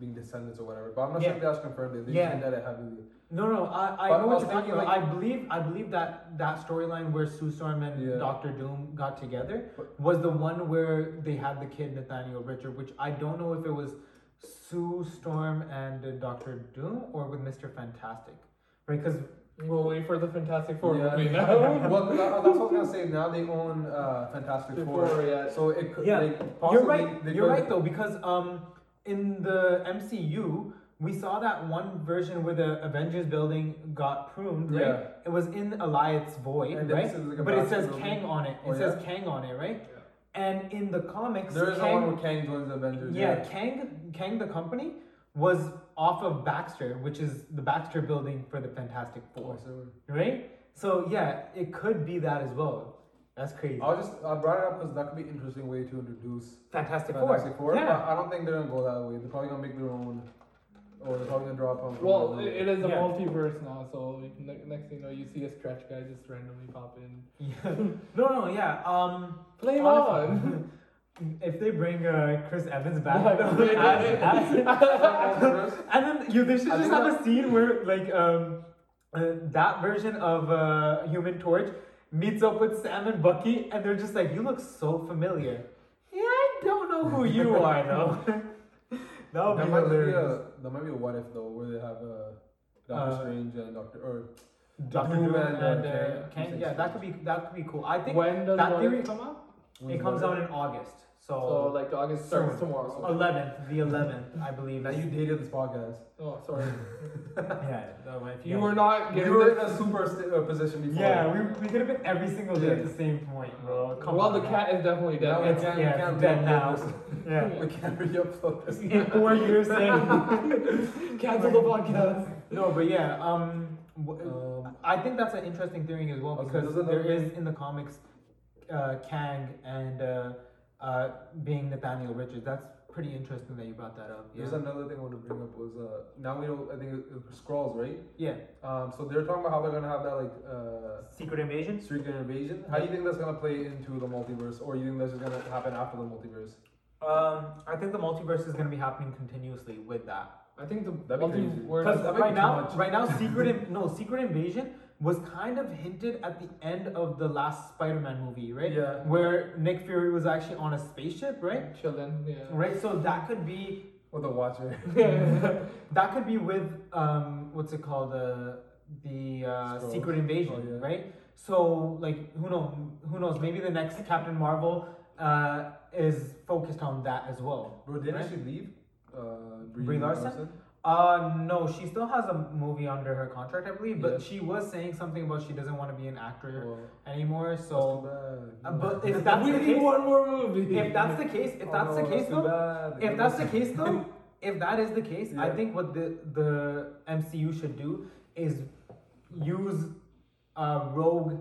being descendants or whatever. But I'm not Yeah. sure if they actually confirmed it. They Yeah. just hinted at it heavily. No, no, I, I But know I what you're talking about. like- I believe I believe that that storyline where Sue Storm and Yeah. Doctor Doom got together But- was the one where they had the kid Nathaniel Richard, which I don't know if it was Sue Storm and uh, Doctor Doom or with Mister Fantastic, right? Because We'll wait for the Fantastic Four Yeah. movie now. *laughs* well, that, that's what I was gonna say. Now they own uh, Fantastic Four, Before, yeah. so it could. Yeah, like, you're right. They You're right though because um in the MCU we saw that one version where the Avengers building got pruned, right? Yeah. It was in Alliance Void, And right? like but it says basketball Kang on it. It Oh, says yeah? Kang on it, right? Yeah. And in the comics, There is Kang, one where Kang joins the Avengers. yeah, Kang, Kang the company was off of Baxter, which is the Baxter building for the Fantastic Oh, Four, I see. right? So yeah, it could be that as well. That's crazy. I was just I brought it up because that could be an interesting way to introduce Fantastic Four. Fantastic Four. Yeah. I don't think they're gonna go that way. They're probably gonna make their own, or they're probably gonna drop on. Well, it, it is a Yeah. multiverse now, so you can- ne- next thing you know, you see a stretch guy just randomly pop in. Yeah. *laughs* No, no, yeah. Um, Flame honestly, on! *laughs* If they bring uh, Chris Evans back, Yeah. as- as- *laughs* and then you, they should I just have that- a scene where like um, uh, that version of uh, Human Torch meets up with Sam and Bucky, and they're just like, "You look so familiar." Yeah, I don't know who you are though. *laughs* that would That be might be a that might be a what if though, where they have uh, Doctor Uh, Strange and Doctor or Doctor Doom Doom and, and, uh, uh, Kang. Kang. Yeah, that could be that could be cool. I think when does that theory- If come out? it comes out in August. So, like August starts tomorrow. 11th, the 11th, I believe. That you dated this podcast. Oh, sorry. *laughs* Yeah, no, if You were not You were in a super st- uh, position before. Yeah, we, we could have been every single day at the same point, bro. Come well, on. the cat is definitely dead. Now. It's, can't- yeah, can't it's dead now. this. Yeah. *laughs* we can't re-upload this. *laughs* In four years, saying. Cancel the podcast. no, but yeah, um, w- Um, I think that's an interesting theory as well because there is in the comics uh, Kang and uh, uh, being Nathaniel Richards. That's pretty interesting that you brought that up. There's Yeah. another thing I want to bring up was uh, now we know I think it, it scrolls right. yeah. Um, so they're talking about how they're gonna have that like uh, Secret Invasion? secret invasion. How do you think that's gonna play into the multiverse, or you think that's just gonna happen after the multiverse? Um, I think the multiverse is going to be happening continuously with that. I think the That'd be crazy. multiverse. Because that might right be too now, much. right now, Secret *laughs* in, no Secret Invasion was kind of hinted at the end of the last Spider-Man movie, right? Yeah. Where Nick Fury was actually on a spaceship, right? Chilling, yeah. Right. So that could be With the Watcher. *laughs* that could be with um what's it called uh, the uh, Secret Invasion, Oh, yeah. right? So like who knows? Who knows? Maybe the next Captain Marvel uh, is focused on that as well. Bro, didn't Right. she leave? Uh, Brie Larson? Uh no, she still has a movie under her contract, I believe. But Yeah. she was saying something about she doesn't want to be an actor anymore. that's So, uh, but if *laughs* that's we the need case, one more movie. if that's the case, if Oh, that's the case too though, if that's the case though, *laughs* if that is the case, I think what the the MCU should do is use uh, Rogue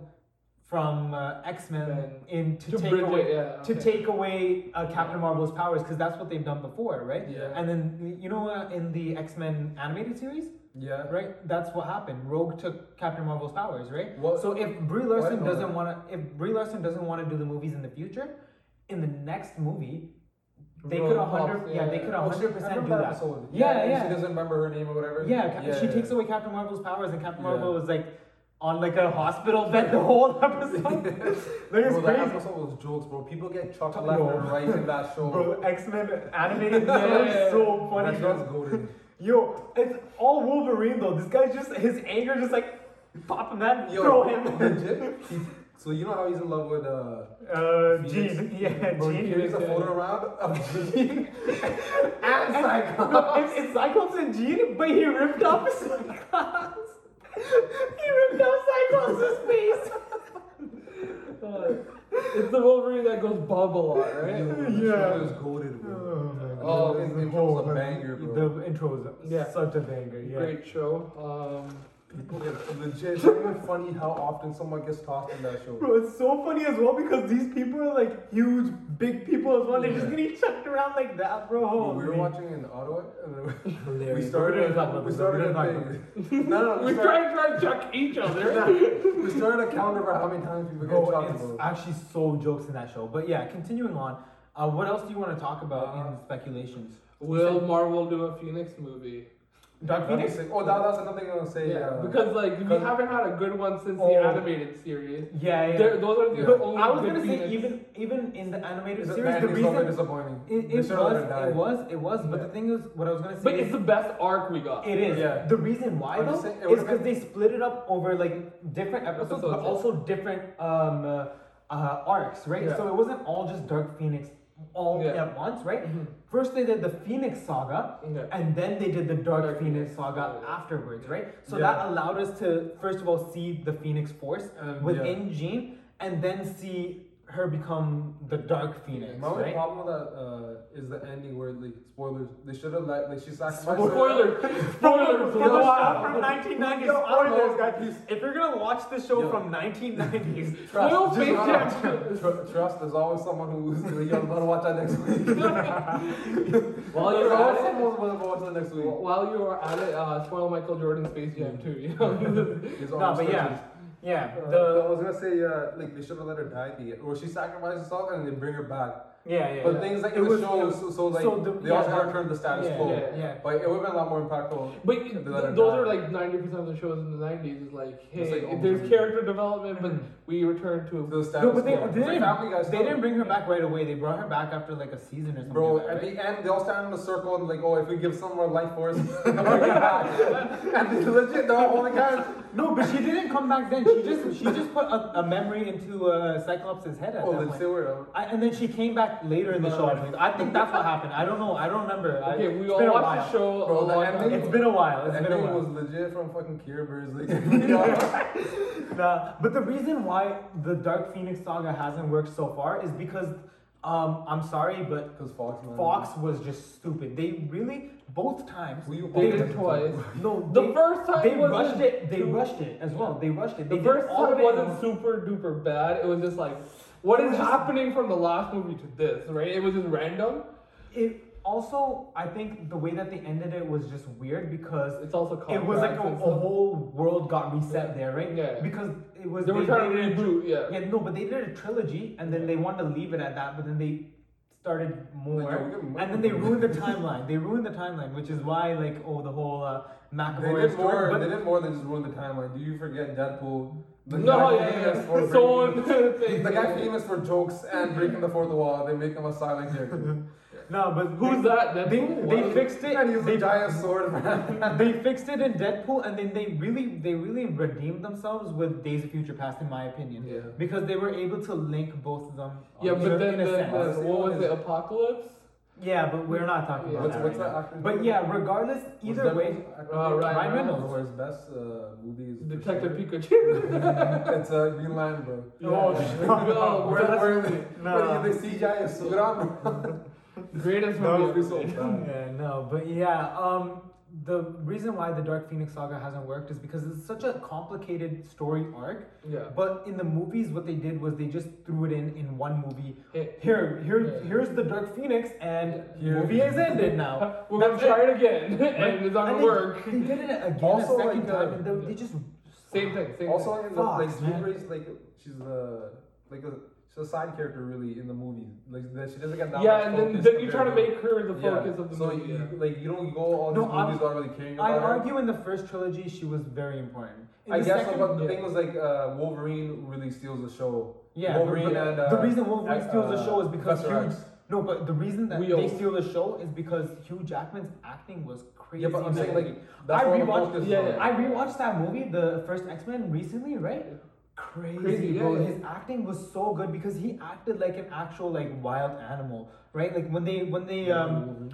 from uh, X Men in to, to take away yeah. to take away uh, Captain Marvel's powers because that's what they've done before, right? Yeah. And then you know uh, in the X Men animated series, Yeah. right? That's what happened. Rogue took Captain Marvel's powers, right? What? So if Brie Larson doesn't want to, if Brie Larson doesn't want to do the movies in the future, in the next movie, they could hundred, pops, yeah, they could hundred percent do that. Yeah, and yeah. She doesn't remember her name or whatever. Yeah, she yeah. takes away Captain Marvel's powers, and Captain Yeah. Marvel is like on like a hospital bed the whole episode. *laughs* *laughs* like it's Bro, that crazy. episode was jokes, bro. People get chucked Yo. left and right in that show. Bro, X Men animated Yeah, *laughs* show is yeah, so that funny. show's bro. goated. Yo, it's all Wolverine though. This guy's just his anger just like pop him that, Yo, throw him. legit. He, so you know how he's in love with uh, Uh, Phoenix? Jean, yeah, bro, he Jean. carries a yeah. photo around of Jean and And- Cyclops. No, it's, it's Cyclops and Jean, but he ripped off Cyclops. He ripped off Cyclops' face. Uh, it's the Wolverine that goes bob a lot, right? Yo, the Yeah. show is goated, bro. Oh, his the intro's a banger, bro. The intro is Yeah. such a banger. Yeah. Great show. Um, People get legit. It's not even funny how often someone gets tossed in that show. Bro, it's so funny as well because these people are like huge, big people as well. They're just Yeah. getting chucked around like that, bro. Bro, we were watching in Ottawa. And we started. We're gonna talk about we started gonna a thing. No, no, *laughs* we we try started, and try chuck each other. *laughs* we started a count over how many times people get Bro, chucked. it's Bro. actually so jokes in that show. But yeah, continuing on. Uh, what else do you want to talk about Uh, in speculations? Will Marvel do a Phoenix movie? Dark That'd Phoenix? sick. Oh, that, that's another thing I was gonna say. uh, because like we haven't had a good one since Oh. the animated series. Yeah, yeah. There- those are the But only I was good gonna say Phoenix. even even in the animated it's, series, the it's so reason disappointing. it, it should've was it was it was, but Yeah. the thing is, what I was gonna say But is it's the best arc we got. It is. Yeah. The reason why I'm though just saying, it is would've because they split it up over like different episodes, Episodes, but yeah. also different um uh, uh, arcs, right? Yeah. So it wasn't all just Dark Phoenix all Yeah. at once, right? Mhm. First they did the Phoenix Saga, Yeah. and then they did the Dark, Dark Phoenix Phoenix, Saga yeah. afterwards, right? So that allowed us to first of all see the Phoenix Force And, within Jean, and then see her become the Dark Phoenix, My only right? problem with that uh, is the ending where like spoilers. They should have let like she sacrificed. her- Spoiler. Spoilers. From the from 1990s. Yo, I don't know, Spoilers, guys. please. If you're gonna watch the show Yo. from 1990s, *laughs* Spoil Trust, Space just- Jam. tr- trust. There's always someone who's like, yo, I'm gonna watch that next week. *laughs* While you're always at it, someone who's gonna watch that next week. while you are at it, uh, spoil Michael Jordan's Space Jam too. You know. *laughs* No, but yeah, stretches. Yeah, Uh, the I was gonna say, uh, like they should have let her die at the end, or she sacrificed herself and then they bring her back. yeah, yeah. But yeah. things like It the was- show, so, so like so the- they also yeah, have returned the status yeah, quo. yeah, yeah. But it would have been a lot more impactful. But if th- they let her those die. are like ninety percent of the shows in the nineties. Is like, hey, like almost there's character development, but Mhm. we return to. the status No, but they, quo. they didn't. They didn't bring her back right away. They brought her back after like a season or something. Bro, like that, at right? the end, they all stand in a circle and like, oh, if we give some more life force, they'll bring it back. *laughs* and they legit, they're all holding hands. No, but she didn't come back then. She just she just put a, a memory into uh, Cyclops' head at Oh, that they point. say we're. I, and then she came back later in the show. I believe. I think that's what happened. I don't know. I don't remember. I, Okay, we it's all been a watched while. the show Bro, a the long ending- time It's ago. been a while. The It's been a ending while. was legit from fucking Care Bears. Like, *laughs* *laughs* Nah, but the reason why the Dark Phoenix saga hasn't worked so far is because um, I'm sorry, but because Fox. Fox was just stupid. They really both times. Who you They did to? twice. *laughs* No, The they, first time they wasn't rushed it. They too- rushed it as well. They rushed it. The They did first all time it wasn't in- super duper bad. It was just like, what It is was just- happening from the last movie to this, right? It was just random. It also, I think the way that they ended it was just weird because It's also it was like a, a whole world got reset Yeah. there, right? Yeah. Because it was They were trying to did a- reboot, yeah. Yeah, no, but they did a trilogy and then they wanted to leave it at that, but then they started more, Like, yeah, we can- and then they ruined the *laughs* timeline. They ruined the timeline, which is why like oh the whole uh, They McAvoy did story. more. but- They did more than just ruin the timeline. Do you forget Deadpool? The No, guy yeah, famous yeah. for So on breaking- *laughs* The guy famous for jokes and breaking the fourth wall. They make him a silent character. *laughs* no, but Who's they, that? They, Deadpool? they What? fixed it. And he's they, a giant sword man. *laughs* they fixed it in Deadpool, and then they really they really redeemed themselves with Days of Future Past, in my opinion, Yeah. because they were able to link both of them. Yeah, but then in the, the, what was what it? is- Apocalypse. Yeah, but we're not talking Yeah. about What's, that what's right that now. But yeah, regardless, either Deadpool's way, actor's Uh, name? Ryan Ryan One Reynolds. of his best uh, movies. for Detective. Pikachu. *laughs* it's uh, Green Lantern, bro. Oh, Yeah. shit. *laughs* Oh, Where, that's where, movie. No. where they CGI is suit on. Greatest movie. be so ever made. bad. Yeah, no, but yeah, um, the reason why the Dark Phoenix saga hasn't worked is because it's such a complicated story arc. Yeah. But in the movies, what they did was they just threw it in in one movie. Hey, Here, here, Yeah. here's the Dark Phoenix, and Here- movie has ended now. *laughs* We're gonna try it again, *laughs* and it's not gonna they, work. They did it again Also, a second like, uh, time, and they, they just Same thing. Same Also, thing. in like Fox, man. Blu-rays, like she's a like a she's a side character really in the movie. Like that she doesn't get that Yeah, much and then, then you try to make her the Yeah. focus of the so movie. you, like you don't go all No, these I'm- movies not really caring I about her. argue in the first trilogy she was very important. In I the guess so, second- but the yeah. thing was like uh, Wolverine really steals the show. Yeah, Wolverine but and uh, the reason Wolverine uh, steals the show is because Hugh, no, but the reason that We they steal the show is because Hugh Jackman's acting was crazy. Yeah, but I'm saying like that's I rewatched- focus yeah, yeah. I rewatched that movie, the first X Men, recently, right? Crazy, Crazy, bro. yeah. His acting was so good because he acted like an actual like wild animal, right? Like when they when they um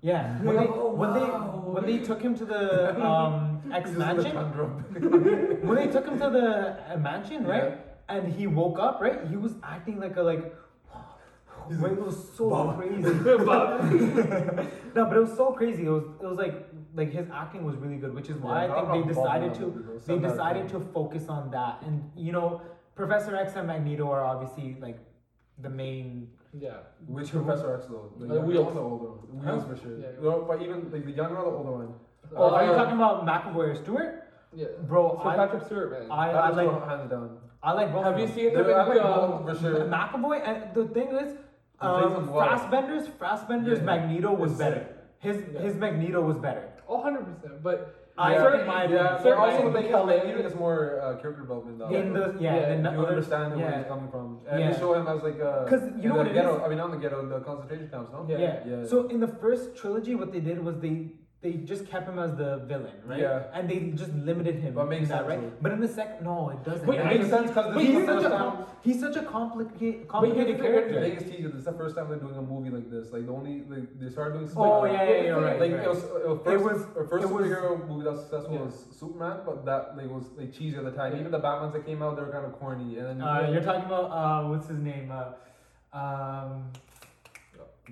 yeah *laughs* when they Oh, when they when they took him to the *laughs* um X mansion *laughs* when they took him to the uh, mansion, right? And he woke up, right? He was acting like a like. It was so Bob. crazy. No, but it was so crazy. It was it was like like his acting was really good, which is why Yeah, I think they decided to they decided to to focus on that. And you know, Professor X and Magneto are obviously like the main. Yeah. Which Professor X though? The Uh, younger Wheels. one or the older one? Wheels for sure. Yeah. No, but even like the younger or the older one? Oh, are you Uh, talking about McAvoy or Stewart? Yeah. Bro, So I, Patrick Stewart, man. I, I That's like one hands down. I like both. Have of you seen him in I like um, both for sure. McAvoy, and the thing is, He plays um, them well. Fassbender's Fassbender's Yeah. Magneto was It's- better. His Yeah. his Magneto was better. Oh, 100%. But I yeah, certain- my yeah, opinion, but also the thing is, Kellen- like, even it's more uh, character development though. In the yeah, Yeah, in the you other- understand where yeah. he's coming from, and Yeah. they show him as like a 'Cause you know in what the it ghetto. is? I mean, not in the ghetto, the concentration camps, no? Yeah. Yeah. Yeah. So in the first trilogy, what they did was they they just kept him as the villain, right? Yeah. And they just limited him. But makes that, sense, right? But in the second, no, it doesn't. Wait, It makes sense because this is he's the such first a time. he's such a complicated complicated the- character. The biggest teaser. This is the first time they're doing a movie like this. Like the only like they started doing. Oh like, yeah, yeah, you're right. Like right. it was, it was It first, was- our first it was- superhero movie that was successful Yeah. was Superman, but that like was like cheesy at the time. Yeah. Even the Batmans that came out, they were kind of corny. And then Uh, you're talking about uh, what's his name? Uh, um,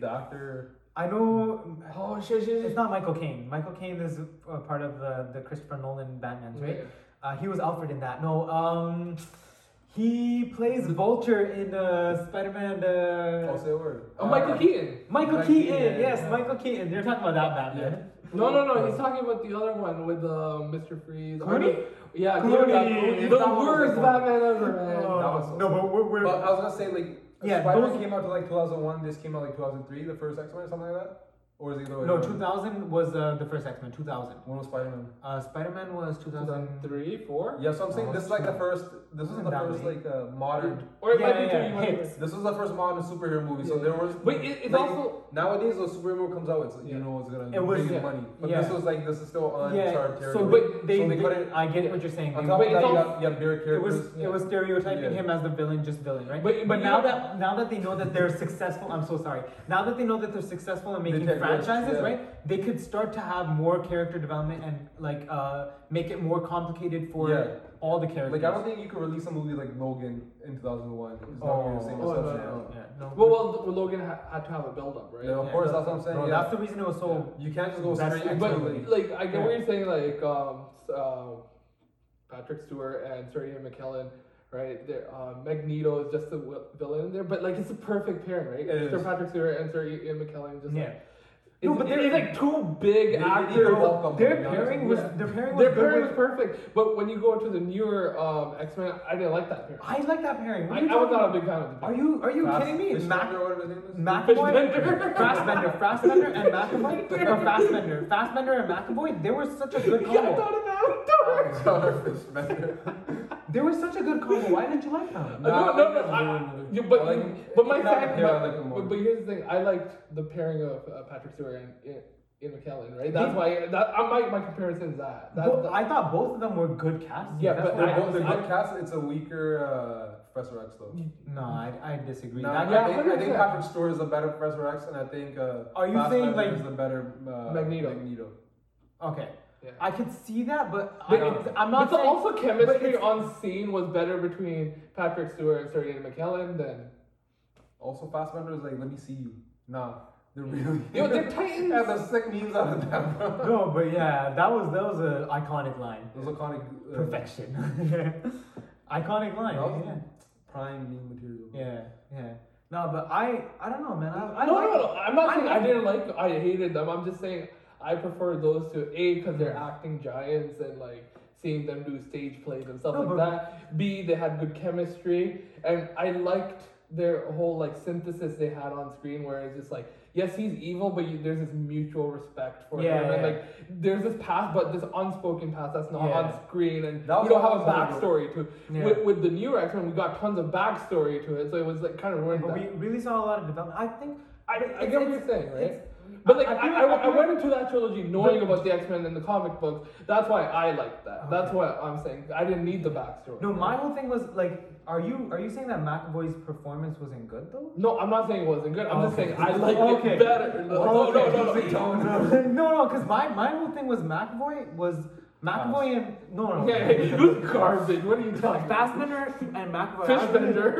the actor. I know. Oh shit, shit, It's not Michael Caine. Michael Caine is uh, part of the, the Christopher Nolan Batman's, right? Uh, he was Alfred in that. No, um, he plays Vulture in uh, Spider-Man. I'll Uh, say a word. Oh, Michael Uh, Keaton. Michael Keaton. Keaton, yes, yeah. Michael Keaton. You're talking about that Batman. No, no, no. He's talking about the other one with uh, Mr. Freeze. Clooney? Yeah, Clooney. The worst Batman ever, man. Oh, That was so- no, but we're, we're But I was gonna say like Yeah, Spider-Man those- came out to like 2001. This came out like 2003. The first X-Men or something like that. Or is it the other way no. around? 2000 was uh, the first X-Men. 2000. When was Spider-Man? Uh, Spider-Man was 2000. 2003, 4? Yeah, so I'm saying this is like the first. This was Wasn't the that first late. like uh, modern. Or it Yeah, might be yeah, three, yeah, hits. This was the first modern superhero movie. So there was. But it, it's like, also. Nowadays, when superhero comes out, it's you know it's gonna It was- bring in money. But Yeah. this was like this is still Yeah, uncharted so but they, so they they- couldn't. I get what you're saying. On top But of that, it's you got, you bigger it was yeah. it was stereotyping Yeah. him as the villain, just villain, right? But- but now that now that they know that they're successful, I'm so sorry. Now that they know that they're successful in making franchises, right? They could start to have more character development and like uh make it more complicated for all the characters. Like I don't think you could release a movie like Logan in 2001. It's not Oh, the same oh. No, at all. yeah, no. Well, well, well Logan ha- had to have a build up, right? Yeah, of Yeah, course, that's- that's what I'm saying. Bro, yeah. that's the reason it was so. You can't just go That's straight into But like. like, I get what Yeah. you're saying. Like, um, uh, Patrick Stewart and Sir Ian McKellen, right? There, uh, Magneto is just the wi- villain in there, but like, it's a perfect pairing, right? It Sir is. Patrick Stewart and Sir Ian McKellen, just Yeah. like, No, but it's they're- like two big They- they actors. need to bulk Their to be honest pairing was their pairing was Their pairing was perfect, but when you go to the newer um, X Men, I didn't like that pairing. I like that pairing. I, I was talking not a big fan of the Are you are you Fast- kidding me? Fish Mac- Thunder, whatever his name is. McAvoy, Fishbender. Fassbender, Fassbender, and McAvoy, *laughs* *laughs* or Fassbender, Fassbender and McAvoy. They were such a good Yeah, I combo. thought *laughs* about it. Sorry, Fishbender. They were such a good combo. Why didn't you like them? No, Nah, no, I no. I, them. yeah, but I like- but my even out pair, but, like but, but here's the thing. I liked the pairing of uh, Patrick Stewart and Ian, Ian McKellen, right? That's Yeah. why that uh, my my comparison is that. that, Bo- that- I thought both of them were good casts. Yeah, That's but They're both they're I- good cast. It's a weaker uh, Professor X though. no, I, I disagree. No, That I, think, I think Patrick Stewart is a better Professor X, and I think uh, Are you Fassbender saying, like- is the better uh, Magneto. Magneto. okay, Yeah. I could see that, but But I, it's- I'm not but saying. also chemistry on scene was better between Patrick Stewart and Sir Ian McKellen than. Also, Fassbender is like, let me see you. Nah, they're really. *laughs* Yo, they're *laughs* Titans. yeah, the sick memes out of them, bro. no, but yeah, that was that was an iconic line. Those iconic. Uh, Perfection. *laughs* iconic line. That was Yeah. prime meme material. Yeah, yeah. No, but I, I don't know, man. I, I no, like, no, no. I'm not I saying I like- didn't like. I hated them. I'm just saying I prefer those two. A because they're mm. acting giants and like seeing them do stage plays and stuff No, like that. B they had good chemistry and I liked their whole like synthesis they had on screen where it's just like yes he's evil but you, there's this mutual respect for Yeah, him and like there's this past but this unspoken past that's not Yeah. on screen and we don't have a what I was backstory to Yeah. with, with the newer X-Men we got tons of backstory to it so it was like kind of ruined but that. we really saw a lot of development. I think. I, I get what you're saying, right? But like I, I, I, feel went into that trilogy knowing about the X Men and the comic books. That's why I liked that. That's Okay. what I'm saying. I didn't need the backstory. No, my whole thing was like, are you are you saying that McAvoy's performance wasn't good though? No, I'm not saying it wasn't good. I'm just saying I liked Okay. it better. No, no, no, no, no. *laughs* tone. no, no, because my my whole thing was McAvoy was McAvoy and no, no, Yeah, *laughs* was garbage. What are you talking? Fassbender and McAvoy. Fishbender.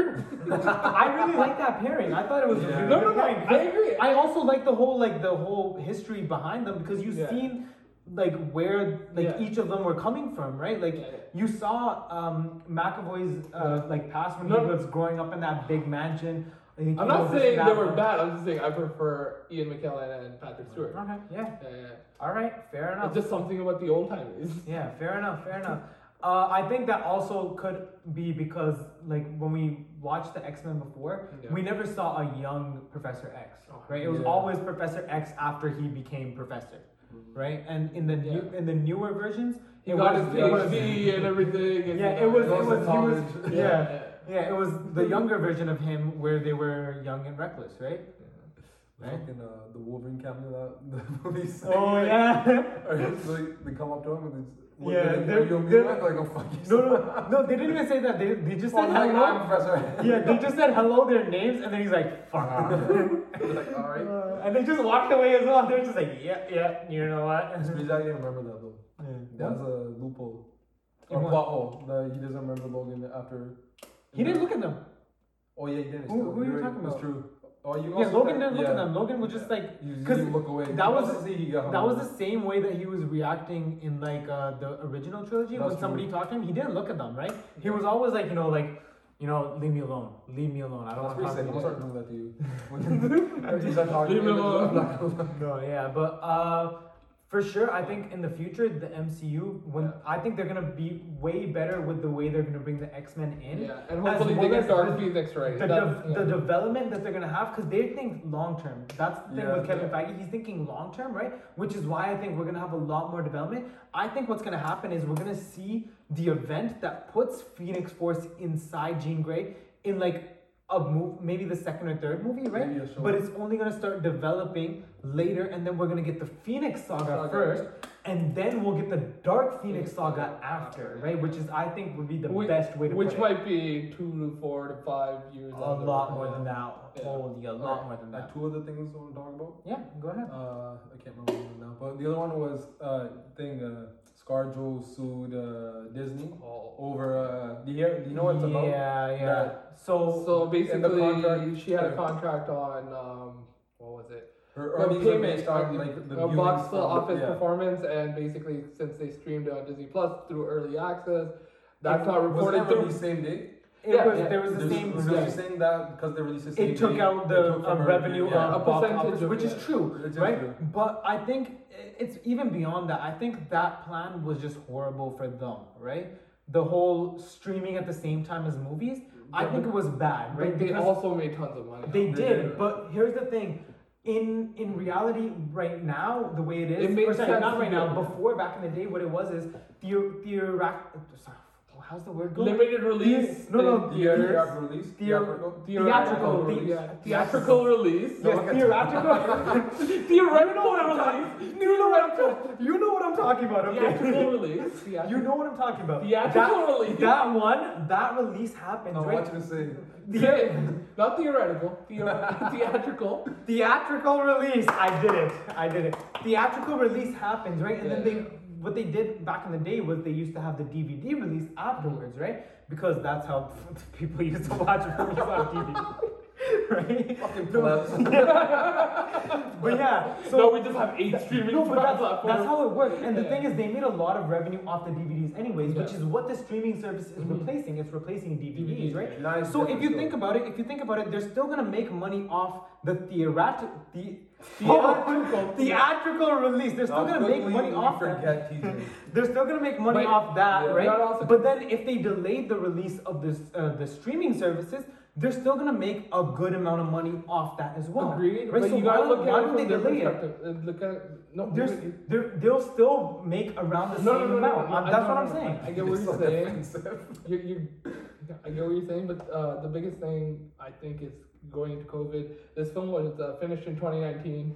*laughs* I really like that pairing. I thought it was Yeah. really No, no, no. pairing. I agree. I also like the whole like the whole history behind them because you've Yeah. seen like where like Yeah. each of them were coming from, right? Like yeah. you saw um McAvoy's uh, like past when No. he was growing up in that big mansion. I'm not saying they were bad. I'm just saying I prefer Ian McKellen and Patrick Stewart. Okay, yeah. Yeah, yeah. All right, fair enough. It's just something about the old timers. Yeah, fair enough, fair enough. Uh, I think that also could be because, like, when we watched the X Men before, Yeah. we never saw a young Professor X, Oh, right? It was yeah. always Professor X after he became Professor, right? And in the new, in the newer versions, He it got was, his PhD and everything. And yeah, it was, it was, he was, yeah, yeah, it was the younger version of him where they were young and reckless, right? Right? Fucking uh, the Wolverine cameo that *laughs* the movie. Oh yeah. *laughs* Or it's like, they come up to him and it's. what, Yeah, they're like, they're- "Are you they're- Like, oh, fuck you. no, no, *laughs* no, they didn't even say that. They, they just Oh, said like, hello. I'm Professor. Yeah, they just said hello, their names, and then he's like, fuck off. like, all right. Uh, and they just walked away as well. They're just like, yeah, yeah, you know what? It's crazy I didn't remember that though. Yeah. That's a loophole. Or plot hole. The, he doesn't remember Logan after. He didn't look at them. Oh yeah, he didn't. Who- who are you talking That's true. Oh, you Yeah, Logan didn't look at them. Logan was just like, You, you 'cause didn't look away. that was- Must see he that was the same way that he was reacting in like uh, the original trilogy when That's somebody true. talked to him. He didn't look at them, right? He was always like, you know, like, you know, leave me alone, leave me alone. I don't want to talk to I'm you. start doing that to you. When you start talking, Leave me I'm alone. *laughs* No, yeah, but uh, for sure, I think in the future, the MCU, when Yeah. I think they're gonna be way better with the way they're gonna bring the X Men in. Yeah, and hopefully well they get Dark the- Phoenix right. The, de- yeah. the development that they're gonna have, because they think long term. That's the thing Yeah, with Kevin. Feige. He's thinking long term, right? Which is why I think we're gonna have a lot more development. I think what's gonna happen is we're gonna see the event that puts Phoenix Force inside Jean Grey in like a move, maybe the second or third movie, right? A show. But it's only gonna start developing later, and then we're gonna get the Phoenix Saga, Saga. first, and then we'll get the Dark Phoenix Saga after, right? Which is I think would be the Which- best way to Which put it. might be two to four to five years. A lot more than that. Yeah. Holy, a lot more than that. Two other things I want to talk about. Yeah, go ahead. Uh, I can't remember now, but the other one was uh thing. Uh, ScarJo sued uh, Disney Oh. over. Uh, do you hear? Do you know what it's about? Yeah, yeah. That- So, So the basically, contract- she had a contract on um, what was it? Her earnings payment, based on uh, like the a box the- office yeah. performance, and basically since they streamed it on Disney Plus through early access, that's not Was reported it through. released same day? It yeah, was yeah. there was the same. Was yeah. she saying that because they released the same It took day, out the took uh, revenue yeah. of A percentage of which is true, is right? true. But I think it's even beyond that. I think that plan was just horrible for them, right? The whole streaming at the same time as movies. I think it was bad, right? But they Because- also made tons of money. They They did, did. but here's the thing. In in reality, right now, the way it is, It made sorry, sense not right now. Before, back in the day, what it was is theo theorac. sorry, How's the word go? Limited release. No, no, The theaters. theatrical release? Theatrical? Theatrical Theatrical, release. theatrical release. Yes, theoretical. *laughs* Theoretical release. you know what I'm talking. You know what I'm talking about. Okay. Theatrical *laughs* release. You know what I'm talking about. Theatrical release. That one, that release happens, I right? want you to say. Yeah, not theoretical. *laughs* Theatrical. Theatrical release. I did it. I did it. Theatrical release happens, right? And then they what they did back in the day was they used to have the DVD release afterwards, right? Because that's how *laughs* people used to watch movies on DVD. *laughs* *laughs* right? Fucking plebs. *laughs* But yeah, so no, we just have eight streaming no, but that's, platforms. that's how it works. And the Yeah. thing is, they made a lot of revenue off the DVDs, anyways, which is what the streaming service is Mhm. replacing. It's replacing DVDs, DVDs, right? Nice So if you difference, think about it, if you think about it, they're still gonna make money off the theoretic, the *laughs* Theatrical. theatrical release. They're still How gonna make money off that. forget TJ. They're still gonna make money But- off that, Yeah. right? But then if they delayed the release of this, uh, the streaming services, they're still gonna make a good amount of money off that as well. Agreed, Right? but so you gotta look why at it don't from they their delay it? perspective. Uh, Look at no, There's, they're, they'll still make around the no, same no, no, no, amount. no, Uh, I- That's no, what I'm no, no, saying. I get what you're saying. defensive. *laughs* You, you, I get what you're saying, but uh, the biggest thing I think is going into COVID. This film was uh, finished in 2019,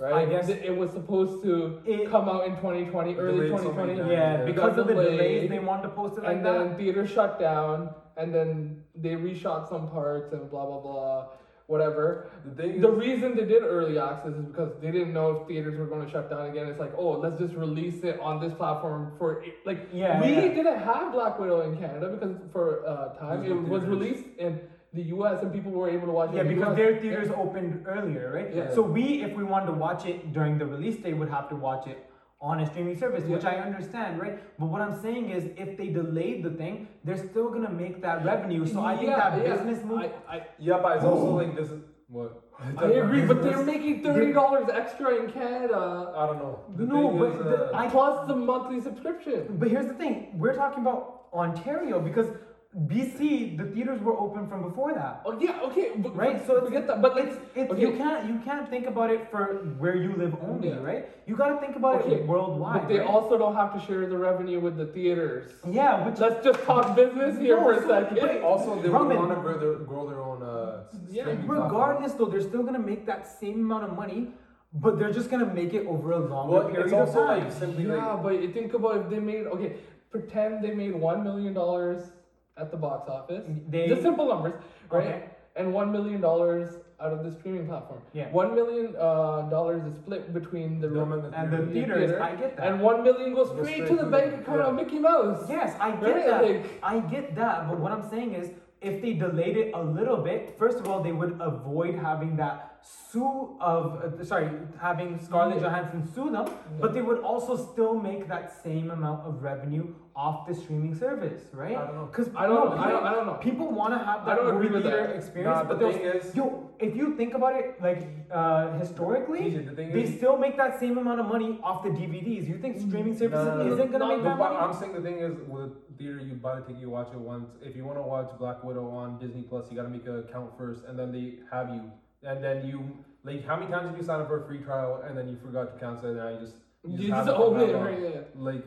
right? I guess- it, it was supposed to It- come out in 2020, early Delayed so many 2020. Yeah, Yeah. because of the delays, delayed, they wanted to post it like and that. then theaters shut down, and then they reshot some parts and blah blah blah, whatever. The is, The reason they did early access is because they didn't know if theaters were going to shut down again. It's like, oh, let's just release it on this platform for like. Yeah, we yeah. didn't have Black Widow in Canada because for uh, time it was released in the U.S. and people were able to watch it. Yeah, because US. their theaters opened earlier, right? Yeah. So we, if we wanted to watch it during the release day, would have to watch it on a streaming service, which I understand, right? But what I'm saying is, if they delayed the thing, they're still gonna make that revenue. So I think that yeah. business move. I, I, yeah, but it's also like this is what. I agree, but they're making *laughs* thirty dollars extra in Canada I don't know. The No, but is, the- uh, I- plus the monthly subscription. But here's the thing: we're talking about Ontario because BC, the theaters were open from before that. Oh yeah, okay, but, Right, so it's- forget that. But It's, it's okay. you can't you can't think about it for where you live only, Yeah. right? You gotta think about Okay, it worldwide. But they right? also don't have to share the revenue with the theaters. yeah, which Let's just talk business here No, for a so- second. wait, Also, they want to grow their, grow their own uh, Yeah, streaming platform. regardless though, they're still gonna make that same amount of money, but they're just gonna make it over a longer Well, period it's of time. like yeah, like but you think about if they made okay, pretend they made one million dollars at the box office. They- just simple numbers, right? Okay. And one million dollars out of the streaming platform. Yeah. One million uh, dollars is split between the Them room and the and the theater. theaters, I get that. and one million goes Goes straight to the bank account yeah. of Mickey Mouse. Yes, I get Right, that. like- I get that. But what I'm saying is, if they delayed it a little bit, first of all, they would avoid having that sue of uh, sorry, having Scarlett. Johansson sue them. But they would also still make that same amount of revenue off the streaming service, right? I don't know. Because I don't know. I don't. I don't know. People want to have I that don't agree movie with theater that. experience, Nah, but the thing is- yo, if you think about it, like uh, historically, the thing they is- still make that same amount of money off the DVDs. You think streaming services no, no, isn't gonna no, make No, that but money? I'm saying the thing is, with theater, you buy the ticket, you watch it once. If you want to watch Black Widow on Disney Plus, you got to make an account first, and then they have you, and then you like how many times did you sign up for a free trial, and then you forgot to cancel it, and now you just you You have just open it, long. right? Yeah. Like,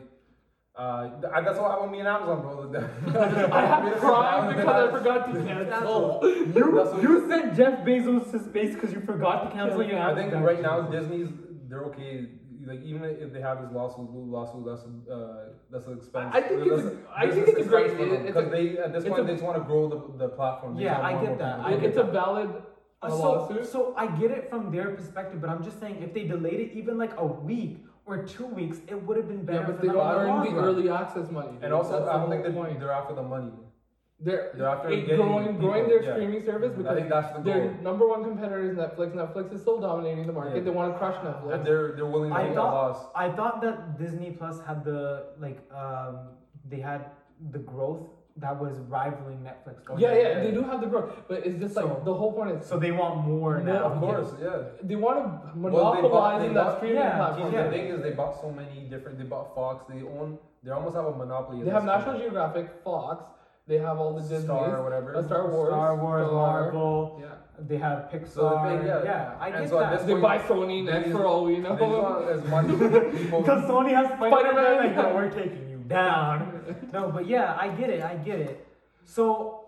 uh, th- that's what happened with me and Amazon, bro. *laughs* *laughs* I have cried because I forgot to cancel. You, That's you sent Jeff Bezos to space because you forgot to cancel your I think right now. Disney's they're okay. Like even if they have this lawsuit, lawsuit that's uh that's an expense. I think it's a- think it's a great- expense for them, it's a- because they at this point a- they just want to grow the, the platform. They Yeah, I get that. I get it's a valid Uh, so, lawsuit. so I get it from their perspective, but I'm just saying if they delayed it even like a week or two weeks, it would have been better. yeah, but for they them don't in the earn the early access money. dude. And also, That's I don't think they're, point. they're after the money. They're, they're after it- getting growing, growing their yeah. streaming service I because think that's the their number one competitor is Netflix. Netflix is still dominating the market. Yeah. They want to crush Netflix. And they're they're willing to I take that thought loss. I thought that Disney Plus had the like um they had the growth that was rivaling Netflix. Oh, yeah, yeah, yeah, yeah. they do have the growth, but it's just like the whole point is So they want more now. Of course, yeah. they want to Well, they bought- monopolize they that bought- streaming yeah, platform. The thing is, they bought so many different. They bought Fox. They own. They almost have a monopoly. They have National. Geographic, Fox. They have all the Disney, Star or whatever. uh, Star Wars, Star Wars, Star- Marvel. Yeah, They have Pixar. So the thing, yeah. I And get so at that. they buy Sony next for all we know. want as *laughs* much people. Because *laughs* Sony has Spider-Man, Spider-Man. they're like, no, we're taking you down. no, but yeah, I get it, I get it. So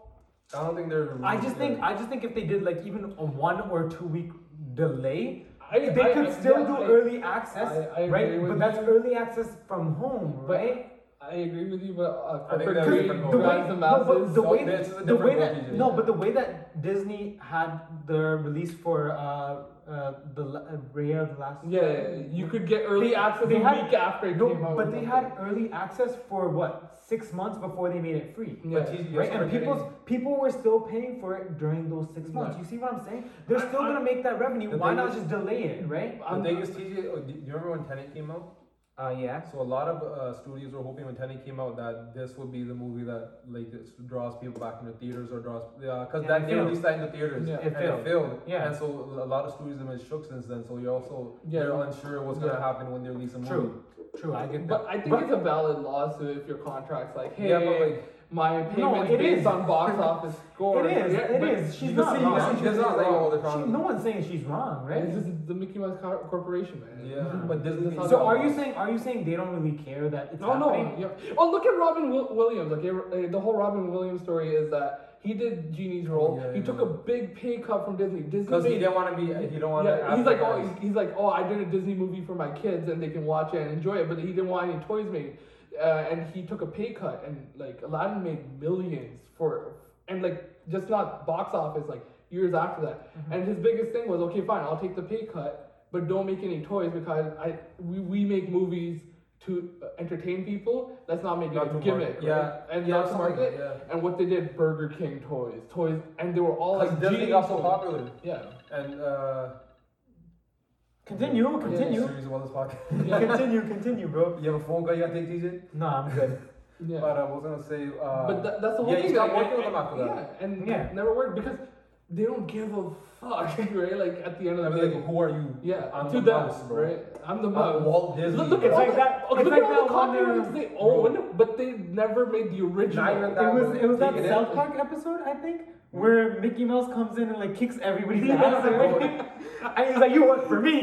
I don't think they're. I just think, I just think if they did like even a one or two week delay, I- they I- could I- still yeah, do I- early access, I- I right? But that's you. early access from home, But right? I agree with you, but uh, I think corporate that's greed different the way, the no, masses. but the So way, this is a the way that TJ. no, but the way that Disney had the release for uh, uh, the La- uh, Raya the Last. yeah, yeah, yeah, you could get early They- access they a had- week after it No, came out. but they had early access for what six months before they made it free. Yeah. But Right, and people people were still paying for it during those six months. Yeah. You see what I'm saying? They're still I- gonna make that revenue. Why not is- just delay it, right? The I'm- thing is, TJ, oh, do you remember when Tenet came out? Uh, yeah. So a lot of uh, studios were hoping when Tenet came out that this would be the movie that like draws people back into theaters or draws yeah because Yeah, that it they failed. released that in the theaters Yeah. and It failed. it failed Yeah. and so a lot of studios have been shook since then so you're also Yeah. they're unsure what's gonna happen when they release a movie. True. True. I get that. But I think But- it's a valid lawsuit if your contract's like, hey, Yeah, but like my payment's it based is. on box office score. It is. Yeah, it. She's not see, wrong. She's she's not not like wrong. all the She, no one's saying she's wrong, right? This is the Mickey Mouse Cor- Corporation, man. Yeah, but Disney. That's So are you works. saying are you saying they don't really care that it's Oh no! happening? Yeah. Oh, look at Robin Wil- Williams. Like uh, the whole Robin Williams story is that he did Genie's role. Yeah, he yeah. took a big pay cut from Disney. Disney Because he didn't want to be, he don't want to. yeah, he's like, oh, he's, he's like, oh, I did a Disney movie for my kids and they can watch it and enjoy it, but he didn't want any toys made, uh, and he took a pay cut and like Aladdin made millions for, and like just not box office like years after that, and his biggest thing was, okay, fine, I'll take the pay cut, but don't make any toys because I we, we make movies to uh, entertain people. Let's not make Not it a gimmick, market, yeah. and Yeah, to market. that, And what they did, Burger King toys, toys, and they were all like Disney got so popular, Yeah. and uh, Continue, yeah, continue, Serious about this podcast. *laughs* Yeah. continue, continue, bro. You have a phone call you gotta take, TJ. No, I'm good. *laughs* Yeah. But uh, I was gonna say. Uh, but that, that's the whole yeah, thing. he stopped like, working with and- them after that. Yeah, and Yeah. it never worked because they don't give a fuck, *laughs* right? Like at the end I of the mean, day. like, who are you? Yeah, I'm to the them, mouse, bro. right? I'm the I'm mouse. Walt Disney. Look, look bro. at all like the, that- look it's at like all that the one, copyrights uh, they bro. own, but they never made the original. Not even It was one. it was that Take South. Park episode, I think, where Mickey Mouse comes in and like kicks everybody's *laughs* ass. bro. *laughs* and he's like, "You work for me."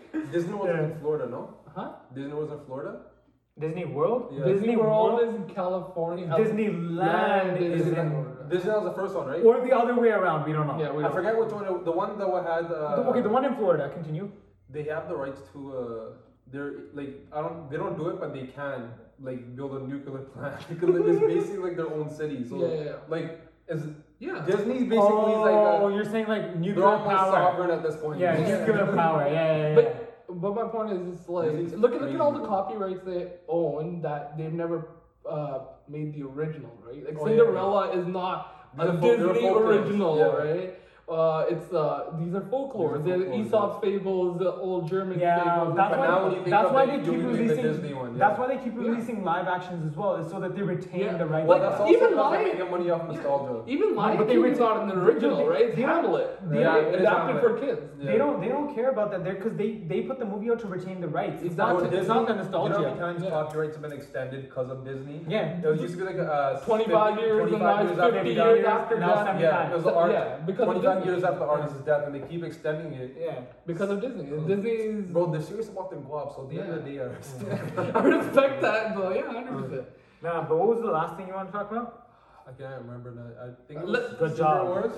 *laughs* Disney was Yeah. in Florida, no? Huh? Disney was in Florida. Disney World, Yeah. Disney World is in California. Disneyland Land is is in, in- Disney was the first one, right? or the other way around. We don't know. Yeah, we I don't- forget which one. it- The one that we had. Uh, The- okay, the one in Florida. Continue. They have the rights to. Uh, they're like I don't. They don't do it, but they can like build a nuclear plant because it's basically like their own city. So Yeah, yeah, yeah. like is Yeah. Disney basically is like oh, you're saying like they're nuclear almost power. sovereign at this point. Yeah, nuclear power. Yeah, yeah, yeah. But but my point is, it's like Disney's look at look at all the copyrights they own that they've never uh, made the original, right? Like Oh, yeah, Cinderella is not a are folk- they're Disney original, yeah. right? Uh, it's uh, these are folklore. These are The folklore, Aesop's fables, the old German Yeah, fables. that's why. now when you think that's why they keep think the releasing. One, yeah. That's why they keep Yeah. releasing live actions as well, is so that they retain Yeah. the rights. Well, that's also even because they're Lion- making money off nostalgia. Even Lion but they King ret- is not an they- original, they- right? It's they Hamlet. they Yeah, it is adapted Hamlet. for kids. They don't. They don't care about that there because they they put the movie out to retain the rights. It's not. Exactly. It's not the You know nostalgia. how many times copyrights have been extended because of Disney? Yeah. It was used to be like uh, 25 years and 25 now years 50 years after now that. Yeah, it was the art. Yeah, because of 25 Disney. years after the artist's death, and they keep extending it. Yeah. Because of Disney. Disney's. Bro, they're serious about their guap, so at the end of the day, I *laughs* I respect that, but yeah, 100%. Nah, but what was the last thing you want to talk about? I can't remember now. I think it Let- was Good Secret job. Wars.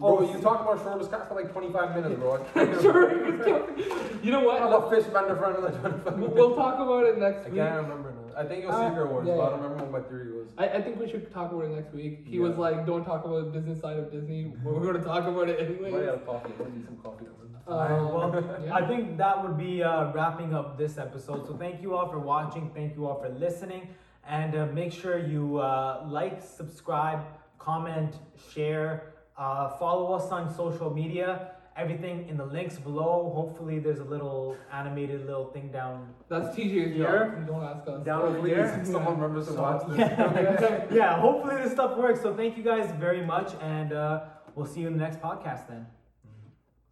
Oh, Bro, you talked about Schrödinger's Cat for like 25 minutes, bro. I. Sure, it was coming. You know what? I love fish bender for another 25 minutes. We'll talk about it next I can't remember now. I think it was Uh, Secret Wars, yeah, but I don't remember what my theory was. I, I think we should talk about it next week. He was like, "Don't talk about the business side of Disney." But *laughs* we're going to talk about it anyway. Might have coffee. I need some coffee. Um, well, yeah. I think that would be uh, wrapping up this episode. So thank you all for watching. Thank you all for listening. And uh, make sure you uh, like, subscribe, comment, share, uh, follow us on social media. Everything in the links below. Hopefully, there's a little animated little thing down. That's TJ's Here? job. Don't ask us. Down over here. someone remembers to watch this. Yeah. *laughs* yeah, hopefully this stuff works. So thank you guys very much, and uh, we'll see you in the next podcast then.